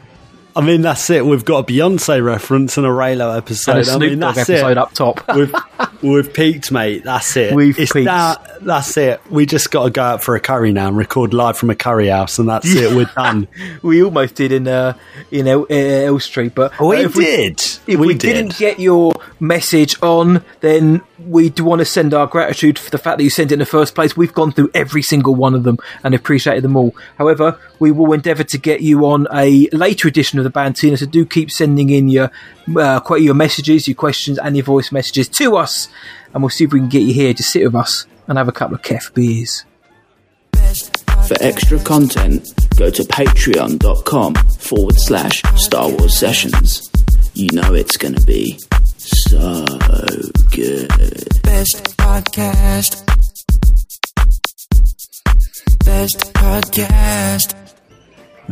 I mean, that's it. We've got a Beyonce reference and a Reylo episode. And a Snoop I mean, Dogg that's episode it. up top. we've, we've peaked, mate. That's it. We've it's peaked. That, that's it. We just got to go out for a curry now and record live from a curry house, and that's it. We're done. we almost did in uh, in El, uh, El Street, but We uh, if did. If We we, did. didn't get your message on, then we do want to send our gratitude for the fact that you sent it in the first place. We've gone through every single one of them and appreciated them all. However, we will endeavour to get you on a later edition of the Bantina, so do keep sending in your uh, your messages, your questions, and your voice messages to us, and we'll see if we can get you here to sit with us and have a couple of kef beers. For extra content, go to patreon.com forward slash Star Wars Sessions. You know it's going to be so good. Best podcast. Best podcast.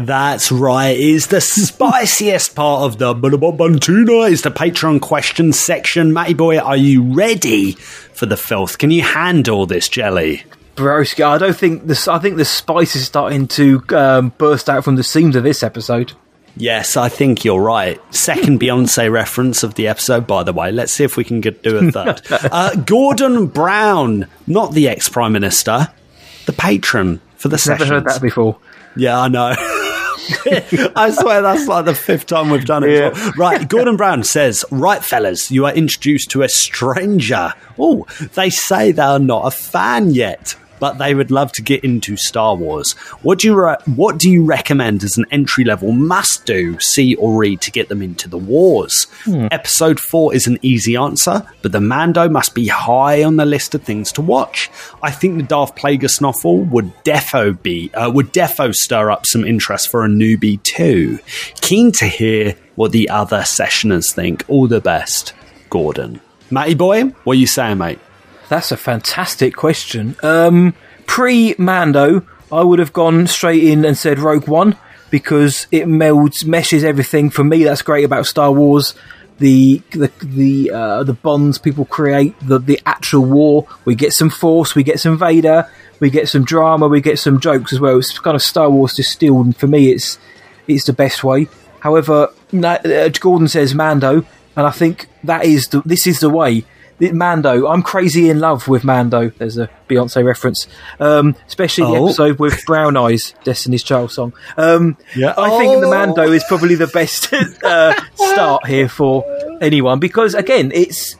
That's right. Is the spiciest part of the Bantina is the Patreon question section. Matty boy, are you ready for the filth? Can you handle this jelly? Broski, I don't think this. I think the spice is starting to um, burst out from the seams of this episode. Yes, I think you're right. Second Beyonce reference of the episode, by the way. Let's see if we can get, do a third. uh, Gordon Brown, not the ex Prime Minister, the patron for the Never sessions. heard that before. Yeah, I know. I swear that's like the fifth time we've done it. Yeah. Right, Gordon Brown says, Right, fellas, you are introduced to a stranger. Oh, they say they are not a fan yet, but they would love to get into Star Wars. What do you, re- what do you recommend as an entry level must do, see or read to get them into the wars? Episode 4 is an easy answer, but the Mando must be high on the list of things to watch. I think the Darth Plagueis novel would defo be uh, would defo stir up some interest for a newbie too. Keen to hear what the other sessioners think. All the best, Gordon. Matty boy, what are you saying, mate? That's a fantastic question. Um, Pre Mando, I would have gone straight in and said Rogue One because it melds, meshes everything. For me, that's great about Star Wars. the the the uh, the bonds people create, the the actual war. We get some Force, we get some Vader, we get some drama, we get some jokes as well. It's kind of Star Wars distilled, and for me, it's it's the best way. However, uh, Gordon says Mando, and I think that is the, this is the way. The- Mando, I'm crazy in love with Mando. There's a Beyonce reference, um, especially the Oh. episode with Brown Eyes, Destiny's Child song. Um, Yeah. I think the Oh. Mando is probably the best uh, start here for anyone because again, it's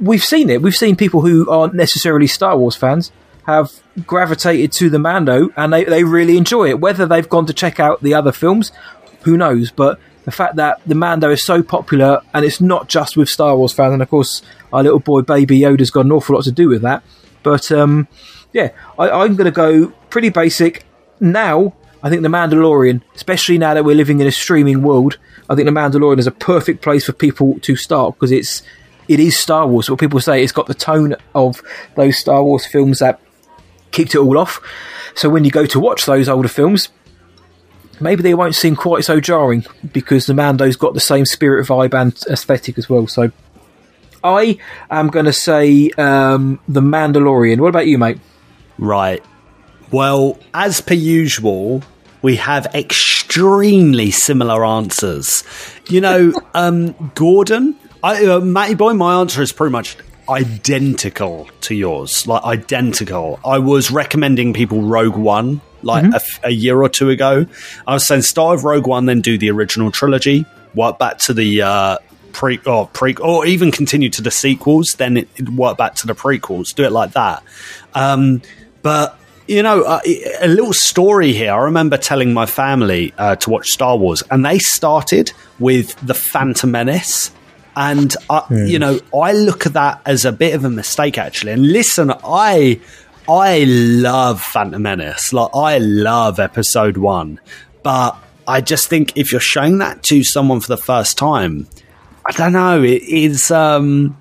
we've seen it. We've seen people who aren't necessarily Star Wars fans have gravitated to the Mando and they, they really enjoy it. Whether they've gone to check out the other films, who knows? But the fact that the Mando is so popular and it's not just with Star Wars fans, and of course our little boy Baby Yoda's got an awful lot to do with that. But um, yeah, I, I'm going to go pretty basic now. I think the Mandalorian, especially now that we're living in a streaming world, I think the Mandalorian is a perfect place for people to start because it's it is Star Wars. What people say, it's got the tone of those Star Wars films that kicked it all off. So when you go to watch those older films, maybe they won't seem quite so jarring because the Mando's got the same spirit, vibe, and aesthetic as well. So I am going to say um, the Mandalorian. What about you, mate? Right. Well, as per usual, we have extremely similar answers. You know, um, Gordon, I, uh, Matty Boy, my answer is pretty much identical to yours. Like, identical. I was recommending people Rogue One like a f- a, year or two ago. I was saying start with Rogue One, then do the original trilogy, work back to the. Uh, Pre or pre or even continue to the sequels, then it, it work back to the prequels. Do it like that. Um, but you know, uh, a little story here. I remember telling my family uh, to watch Star Wars, and they started with the Phantom Menace. And uh, you know, I look at that as a bit of a mistake, actually. And listen, I I love Phantom Menace. Like I love Episode One, but I just think if you're showing that to someone for the first time, I don't know. It is. Um,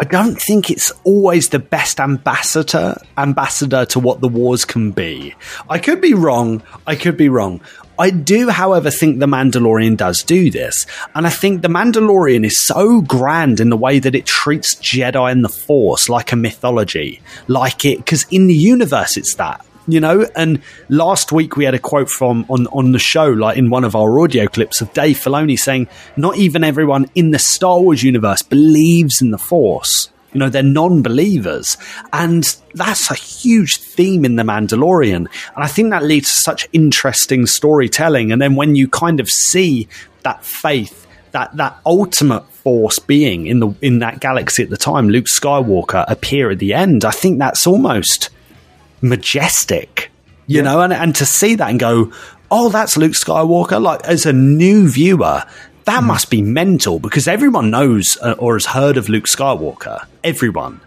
I don't think it's always the best ambassador ambassador to what the wars can be. I could be wrong. I could be wrong. I do, however, think the Mandalorian does do this, and I think the Mandalorian is so grand in the way that it treats Jedi and the Force like a mythology, like it because in the universe it's that you know? And last week we had a quote from on on the show like in one of our audio clips of Dave Filoni saying not even everyone in the Star Wars universe believes in the force you know they're non-believers. And that's a huge theme in the Mandalorian. And I think that leads to such interesting storytelling. And then when you kind of see that faith that that ultimate force being in the in that galaxy at the time Luke Skywalker appear at the end I think that's almost majestic, you know, and, and to see that and go, oh, that's Luke Skywalker, like as a new viewer, that must be mental because everyone knows uh, or has heard of Luke Skywalker, everyone.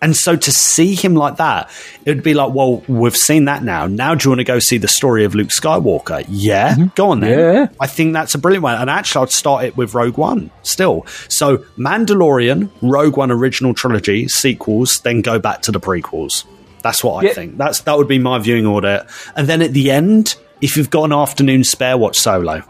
And so to see him like that, it would be like, well, we've seen that now. Now, do you want to go see the story of Luke Skywalker? Yeah, go on then. Yeah. I think that's a brilliant one. And actually, I'd start it with Rogue One still. So, Mandalorian, Rogue One original trilogy, sequels, then go back to the prequels. That's what I Yeah. think. That's That would be my viewing order. And then at the end, if you've got an afternoon spare, watch Solo.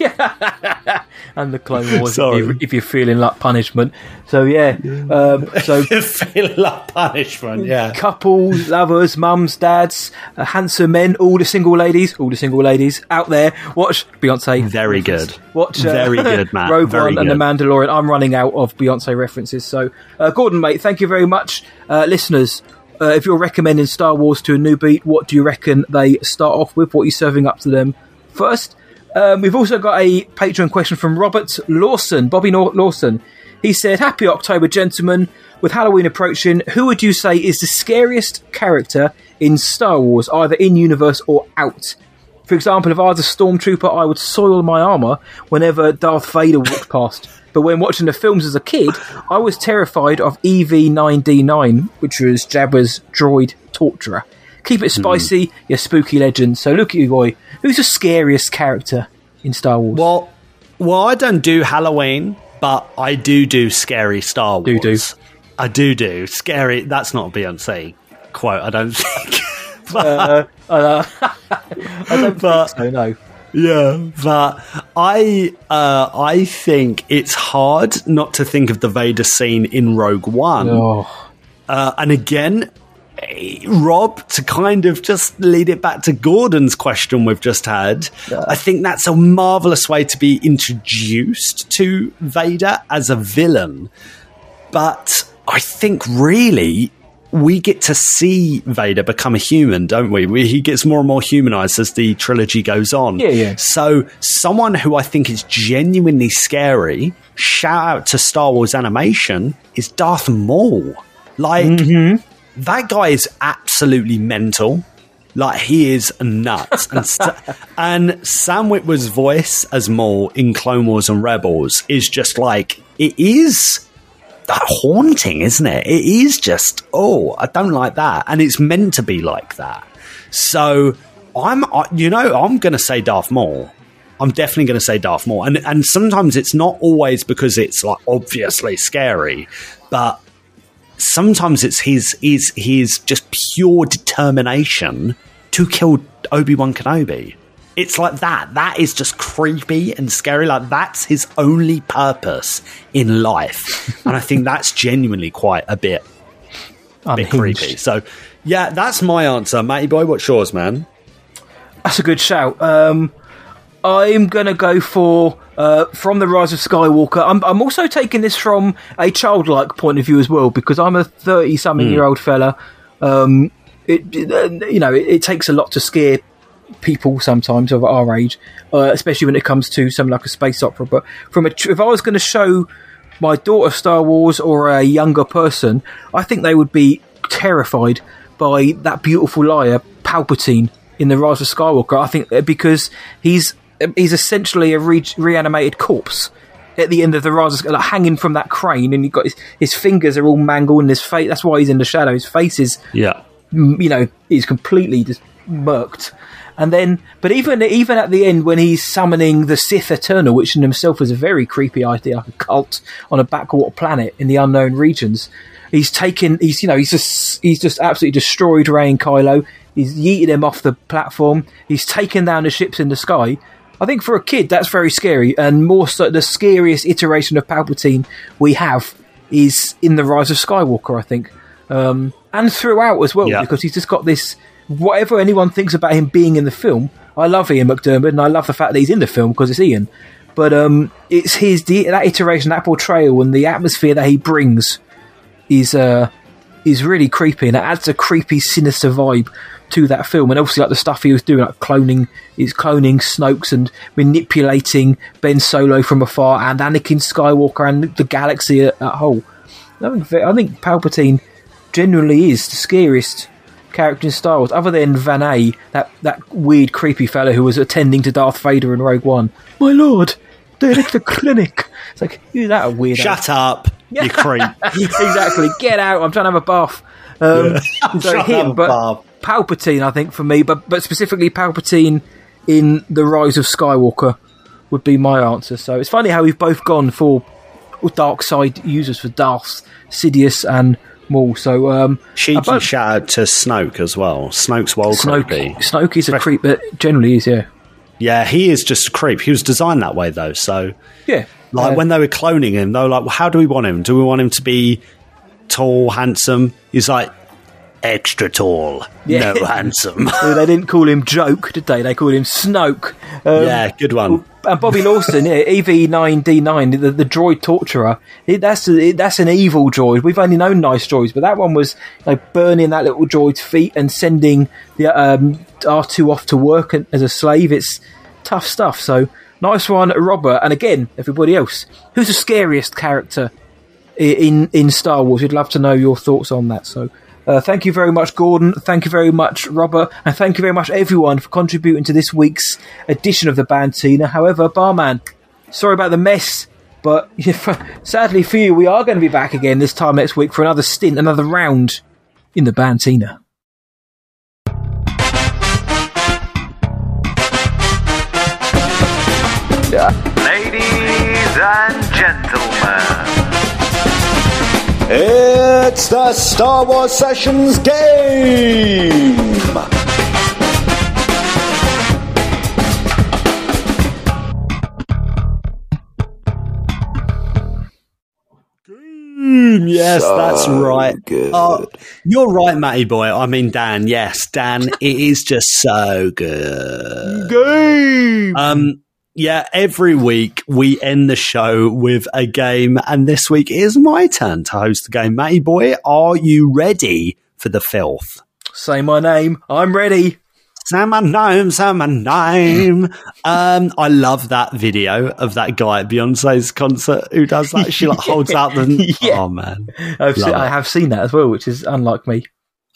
and the Clone Wars Sorry. if, if you're feeling like punishment. So yeah, um, so Feel like punishment, yeah. couples, lovers, mums, dads, uh, handsome men, all the single ladies, all the single ladies out there. Watch Beyonce. Very good. Watch uh, Very good, Matt. Rogue One and The. Mandalorian. I'm running out of Beyonce references. So, uh, Gordon, mate, thank you very much, uh, listeners. Uh, if you're recommending Star Wars to a new beat, what do you reckon they start off with? What are you serving up to them first? Um, we've also got a Patreon question from Robert Lawson, Bobby Lawson. He said, Happy October, gentlemen. With Halloween approaching, who would you say is the scariest character in Star Wars, either in universe or out? For example, if I was a stormtrooper, I would soil my armor whenever Darth Vader walked past. But when watching the films as a kid, I was terrified of EV9D9, which was Jabba's droid torturer. Keep it spicy, your spooky legend. So look at you, boy. Who's the scariest character in Star Wars? Well, well, I don't do Halloween, but I do do scary Star Wars. Do do. I do do scary. That's not a Beyonce quote. I don't think. uh, uh, I don't think so, no. Yeah, but I uh, I think it's hard not to think of the Vader scene in Rogue One. Oh. Uh, and again, Rob, to kind of just lead it back to Gordon's question we've just had, I think that's a marvelous way to be introduced to Vader as a villain. But I think really we get to see Vader become a human, don't we? we? He gets more and more humanized as the trilogy goes on. Yeah, yeah. So, someone who I think is genuinely scary, shout out to Star Wars animation, is Darth Maul. Like, Mm-hmm. That guy is absolutely mental. Like, he is nuts. and, Sa- and Sam Witwer's voice as Maul in Clone Wars and Rebels is just like, it is that haunting, isn't it? It is just, oh, I don't like that. And it's meant to be like that. So I'm, I- you know, I'm going to say Darth Maul. I'm definitely going to say Darth Maul. And, and sometimes it's not always because it's like obviously scary, but sometimes it's his, his, his just pure determination to kill Obi-Wan Kenobi. It's like that. That is just creepy and scary. Like that's his only purpose in life, and I think that's genuinely quite a bit, a bit creepy. So, yeah, that's my answer, Matty boy. What's yours, man? That's a good shout. Um, I'm going to go for uh, from the Rise of Skywalker. I'm, I'm also taking this from a childlike point of view as well because I'm a thirty-something Hmm. year old fella. Um, it, it- you know, it, it takes a lot to scare people sometimes of our age, uh, especially when it comes to something like a space opera. But from a, tr- if I was going to show my daughter Star Wars or a younger person, I think they would be terrified by that beautiful liar Palpatine in the Rise of Skywalker. I think uh, because he's Um, he's essentially a re- reanimated corpse at the end of the Rise, like hanging from that crane, and you've got his, his fingers are all mangled, and his face. That's why he's in the shadow. His face is Yeah. you know, is completely just murked. And then, but even even at the end when he's summoning the Sith Eternal, which in himself is a very creepy idea, like a cult on a backwater planet in the unknown regions, he's taken, he's you know, he's just he's just absolutely destroyed Rey and Kylo. He's yeeted him off the platform. He's taken down the ships in the sky. I think for a kid that's very scary, and more so the scariest iteration of Palpatine we have is in the Rise of Skywalker. I think um, and throughout as well, because he's just got this. Whatever anyone thinks about him being in the film, I love Ian McDiarmid, and I love the fact that he's in the film because it's Ian. But um, it's his the, that iteration, that portrayal, and the atmosphere that he brings is uh, is really creepy, and it adds a creepy, sinister vibe to that film. And obviously, like the stuff he was doing, like cloning, is cloning Snokes and manipulating Ben Solo from afar, and Anakin Skywalker and the galaxy at, at whole. I think, Palpatine genuinely is the scariest character in Star Wars, other than Van that, that weird, creepy fellow who was attending to Darth Vader in Rogue One. My lord, they're at the clinic. It's like, who's that a weird? Shut up, you creep. exactly. Get out. I'm trying to have a bath. Um, Yeah. I'm so trying to have him, but bath. Palpatine, I think, for me, but but specifically Palpatine in the Rise of Skywalker would be my answer. So it's funny how we've both gone for dark side users for Darth, Sidious, and Maul. So um, Cheeky about- shout out to Snoke as well. Snoke's well Snoke, creepy. Snoke is a creep, but generally is yeah. Yeah, he is just a creep. He was designed that way though, so Yeah. Like when they were cloning him, they were like, well, "How do we want him? Do we want him to be tall, handsome?" He's like, "Extra tall, Yeah. no handsome." Well, they didn't call him Joke, did they? They called him Snoke. Um, yeah, good one. and Bobby Lawson, yeah, EV9D9, the, the droid torturer, it, that's a, it, that's an evil droid. We've only known nice droids, but that one was like burning that little droid's feet and sending the um, R2 off to work as a slave. It's tough stuff. So nice one, Robert. And again, everybody else, who's the scariest character in in Star Wars? We'd love to know your thoughts on that. So. Uh, thank you very much, Gordon. Thank you very much, Robert. And thank you very much, everyone, for contributing to this week's edition of the Bantina. However, Barman, sorry about the mess, but sadly for you, we are going to be back again this time next week for another stint, another round in the Bantina. Yeah. Ladies and gentlemen, it's the Star Wars Sessions game. Mm, yes, so that's right. Oh, you're right, Matty boy. I mean, Dan. Yes, Dan. it is just so good. Game. Um, yeah, every week we end the show with a game, and this week it is my turn to host the game. Matty boy, are you ready for the filth? Say my name. I'm ready. Say my name, say my name. Um, I love that video of that guy at Beyonce's concert who does that. She like holds out the. Yeah. Oh man, I've se- Love I have seen that as well, which is unlike me.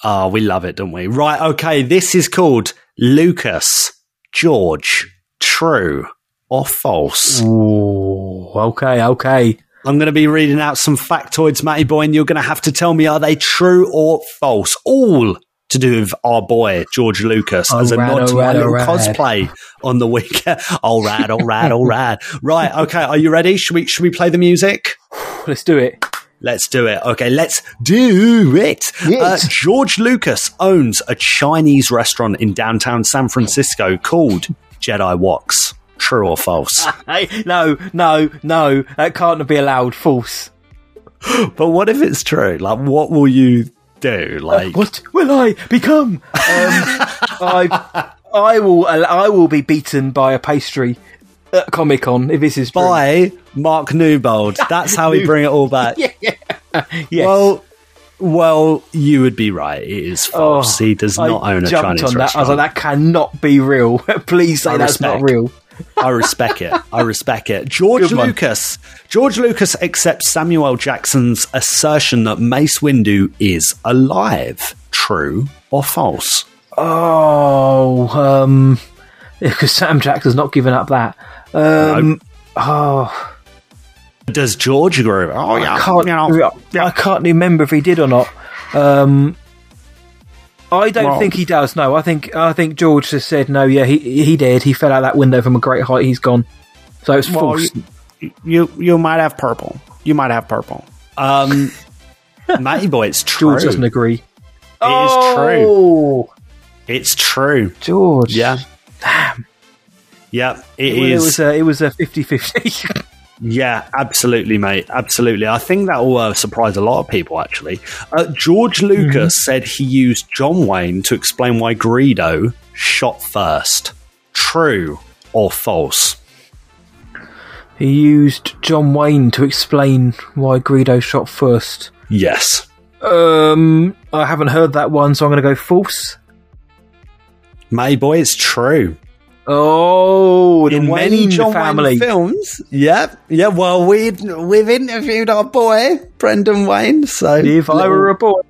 Oh, we love it, don't we? Right, okay. This is called Lucas George. True or false? Ooh, okay, okay. I'm going to be reading out some factoids, Matty Boy, and you're going to have to tell me are they true or false? All to do with our boy George Lucas as a nod to my little alright. cosplay on the weekend. all right, all right, all right. Right, okay. Are you ready? Should we should we play the music? Let's do it. Let's do it. Okay, let's do it. Uh, George Lucas owns a Chinese restaurant in downtown San Francisco called Jedi Woks. True or false? No, no, no. That can't be allowed. False. but what if it's true? Like, what will you do? Like, what will I become? Um, I, I will. I will be beaten by a pastry at Comic Con if this is true. by Mark Newbold. That's how we bring it all back. yeah, yes. Well, well, you would be right. It is false. he does not Oh, I own a Chinese on that. restaurant. I was like, that cannot be real. Please say I that's not real. I respect it. I respect it. George Good one. Lucas. George Lucas accepts Samuel Jackson's assertion that Mace Windu is alive. True or false? Oh, um, because Sam Jackson's not given up that. Um, oh, Does George agree? Oh yeah, I can't. you know, I can't remember if he did or not. Um, I don't Well- think he does. No, I think I think George just said no. Yeah, he he did. He fell out that window from a great height. He's gone. So it's Well, false. you, you you might have purple. You might have purple. Um, Matty boy, it's true. George doesn't agree. It is true. Oh, It's true. George. Yeah. Damn. Yeah, it Well, it is. was a it was a 50-50. Yeah, absolutely, mate. Absolutely. I think that will uh, surprise a lot of people, actually. Uh, George Lucas said he used John Wayne to explain why Greedo shot first. True or false? he used John Wayne to explain why Greedo shot first. Yes. Um, I haven't heard that one, so I'm going to go false. Matty boy, it's true. Oh, In many John family. Wayne films. Yep. Yeah, well, we've we've interviewed our boy, Brendan Wayne. So If I were a boy,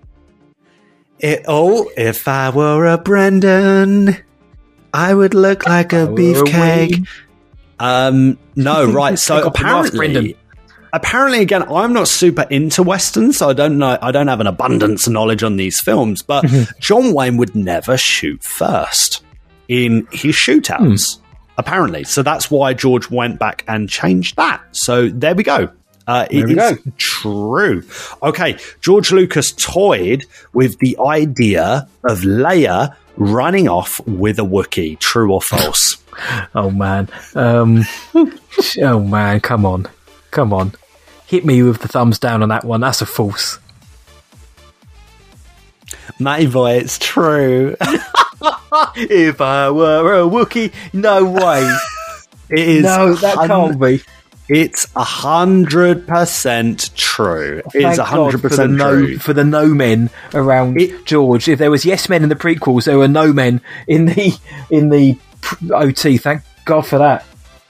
It, oh, if I were a Brendan, I would look like a beefcake. Um, no, right. So off the mask, apparently, Brendan. apparently, again, I'm not super into westerns, so I don't know. I don't have an abundance of knowledge on these films. But John Wayne would never shoot first in his shootouts, apparently. So that's why George went back and changed that. So there we go. Uh, it we is go. true. Okay, George Lucas toyed with the idea of Leia running off with a Wookiee. True or false? oh man, um, oh man, come on, come on, hit me with the thumbs down on that one. That's a false. Matty boy, it's true. if I were a Wookiee, no way. It is no, that can't be. It's a hundred percent true. It's Thank a hundred God for the percent no true. for the no men around it, George. If there was yes men in the prequels, there were no men in the in the OT. Thank God for that.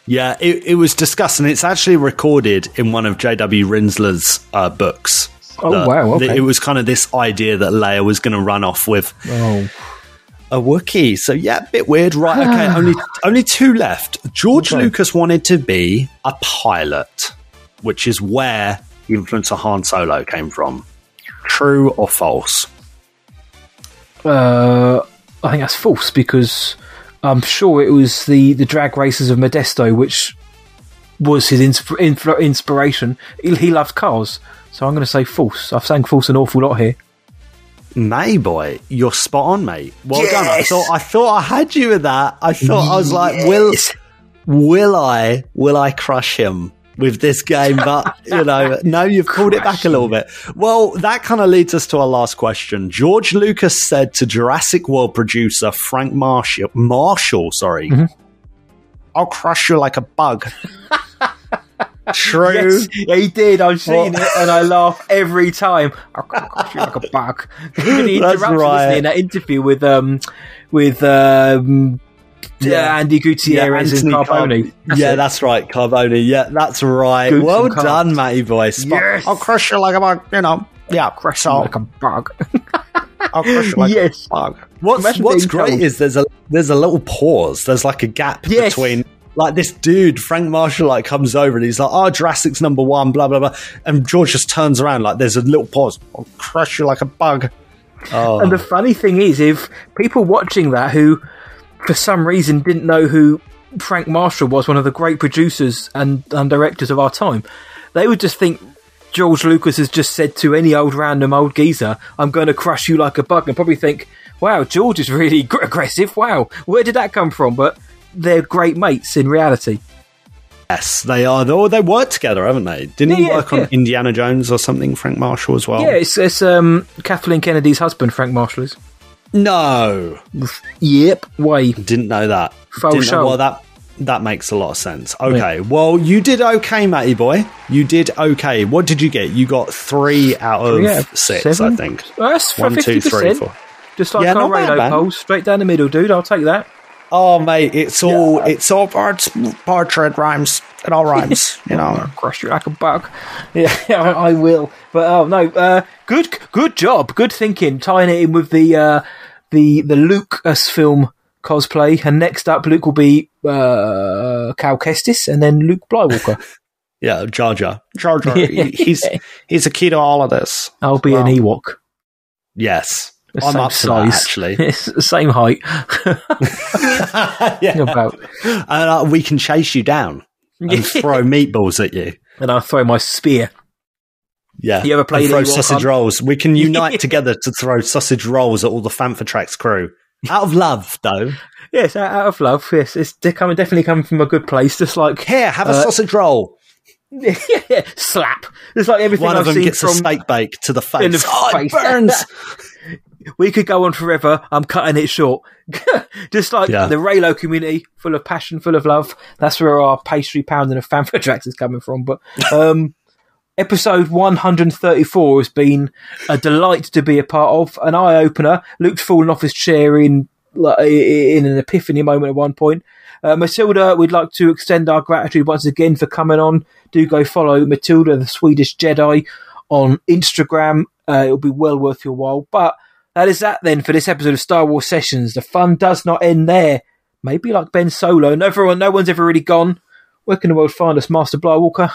Yeah, it, it was discussed, and it's actually recorded in one of J.W. Rinzler's uh, books. Oh, wow, okay. It was kind of this idea that Leia was going to run off with Oh, a Wookiee. So yeah, a bit weird, right? Okay, only only two left. George Okay. Lucas wanted to be a pilot, which is where the influence of Han Solo came from. True or false? uh, I think that's false because I'm sure it was the the drag races of Modesto which was his insp- inspiration. He, he loved cars, so I'm going to say false. I've saying false an awful lot here. May boy, you're spot on, mate. Well done. I thought I thought I had you with that. I thought I was like, will will I will I crush him? with this game, but you know, no, you've pulled it back a little bit. Well, that kind of leads us to our last question. George Lucas said to Jurassic World producer Frank Marshall, Marshall, sorry, mm-hmm. I'll crush you like a bug. True. Yes, yeah, he did. I've seen it, and I laugh every time. I'll like a bug. he That's right. in that interview with um with um Yeah. Andi Gutierrez Anthony and Carboni. Car- yeah, that's right, Carboni. Yeah, that's right. Well done, Matty boy. Yes. I'll crush you like a bug. You know, yeah, crush so- you like a bug. I'll crush you like yes. a bug. What's Imagine What's great told. is there's a there's a little pause. There's like a gap Yes. between. Like this dude, Frank Marshall, like comes over and he's like, "Oh, Jurassic's number one," blah blah blah, and George just turns around like there's a little pause. I'll crush you like a bug. Oh, And the oh. funny thing is, if people watching that who, for some reason, didn't know who Frank Marshall was, one of the great producers and, and directors of our time, they would just think George Lucas has just said to any old random old geezer, "I'm going to crush you like a bug," and probably think, "Wow, George is really aggressive. Wow, where did that come from?" But they're great mates in reality. yes, they are. They, they work together, haven't they? Didn't he work yeah. on Indiana Jones or something? Frank Marshall as well. Yeah, it's, it's um, Kathleen Kennedy's husband, Frank Marshall is. No. Yep. Why? Didn't know that. Didn't know- show. well, that that makes a lot of sense. Okay. Well, you did okay, Matty boy. You did okay. What did you get? You got three out of of six, seven? I think. Well, that's One, two, three, 50%. four. Just like Yeah, our radio man. polls, straight down the middle, dude. I'll take that. Oh, mate, it's all it's all parts portrait rhymes. It all rhymes, you know. Crush you like a bug. Yeah, I, I will. But oh no, uh, good, good job, good thinking, tying it in with the uh, the the Lucas film cosplay. And next up, Luke will be uh, Cal Kestis, and then Luke Blywalker. Yeah, Jar Jar. Jar Jar. He- he's he's a key to all of this. I'll be an Ewok. Yes. The I'm up to that, size. actually. it's the same height. yeah. About. And uh, we can chase you down and throw meatballs at you. And I'll throw my spear. Yeah. You ever and throw sausage rolls? We can unite together to throw sausage rolls at all the Fanfatrax crew. Out of love, though. Yes, out of love. Yes, it's coming, definitely coming from a good place. Just like Here, have a Uh, sausage roll. yeah, slap. It's like everything One I've of them seen gets from a steak bake to the face. the oh, face. it burns. We could go on forever. I'm cutting it short. Just like Yeah. the Reylo community, full of passion, full of love. That's where our pastry pound pounding of fanfare tracks is coming from. But um, episode 134 has been a delight to be a part of, an eye opener. Luke's fallen off his chair in in an epiphany moment at one point. Uh, Matilda, we'd like to extend our gratitude once again for coming on. Do go follow Matilda, the Swedish Jedi, on Instagram. Uh, it'll be well worth your while. But that is that then for this episode of Star Wars Sessions. The fun does not end there. Maybe like Ben Solo. No, everyone, no one's ever really gone. Where can the world find us, Master Blywalker?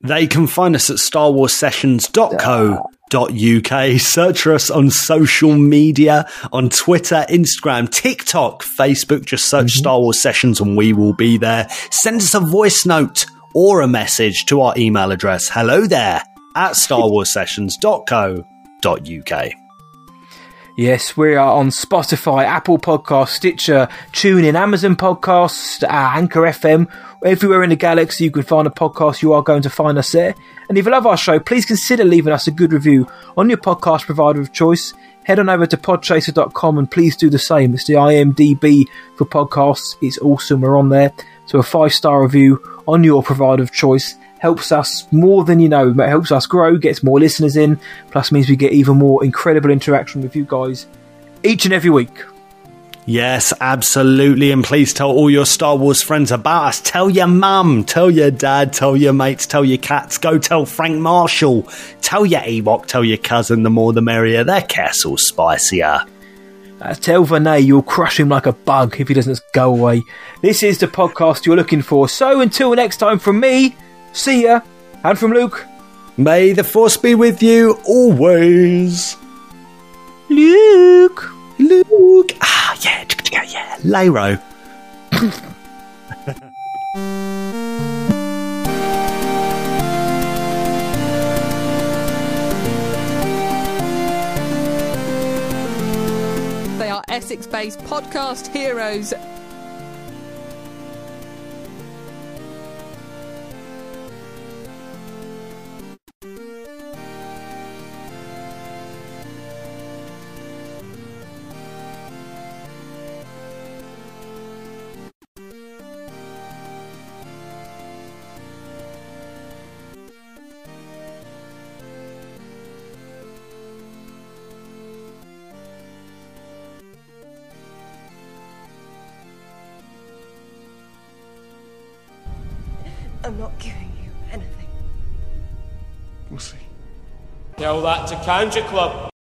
They can find us at starwarsessions.co.uk. Search for us on social media, on Twitter, Instagram, TikTok, Facebook. Just search mm-hmm. Star Wars Sessions and we will be there. Send us a voice note or a message to our email address. Hello there at starwarsessions.co.uk. Yes, we are on Spotify, Apple Podcasts, Stitcher, TuneIn, Amazon Podcasts, uh, Anchor FM. Everywhere in the galaxy you can find a podcast, you are going to find us there. And if you love our show, please consider leaving us a good review on your podcast provider of choice. Head on over to podchaser.com and please do the same. It's the IMDb for podcasts. It's awesome. We're on there. So a five star review on your provider of choice helps us more than you know. It helps us grow, gets more listeners in, plus means we get even more incredible interaction with you guys each and every week. Yes, absolutely. And please tell all your Star Wars friends about us. Tell your mum, tell your dad, tell your mates, tell your cats. Go tell Frank Marshall. Tell your Ewok, tell your cousin. The more the merrier. Their castle's spicier. Uh, tell Vaneé you'll crush him like a bug if he doesn't go away. This is the podcast you're looking for. So until next time, from me, see ya, and from Luke, May the force be with you always. Luke. Luke. Ah, yeah, yeah, yeah. Lyro. They are Essex based podcast heroes. Tell that to Kanjiklub.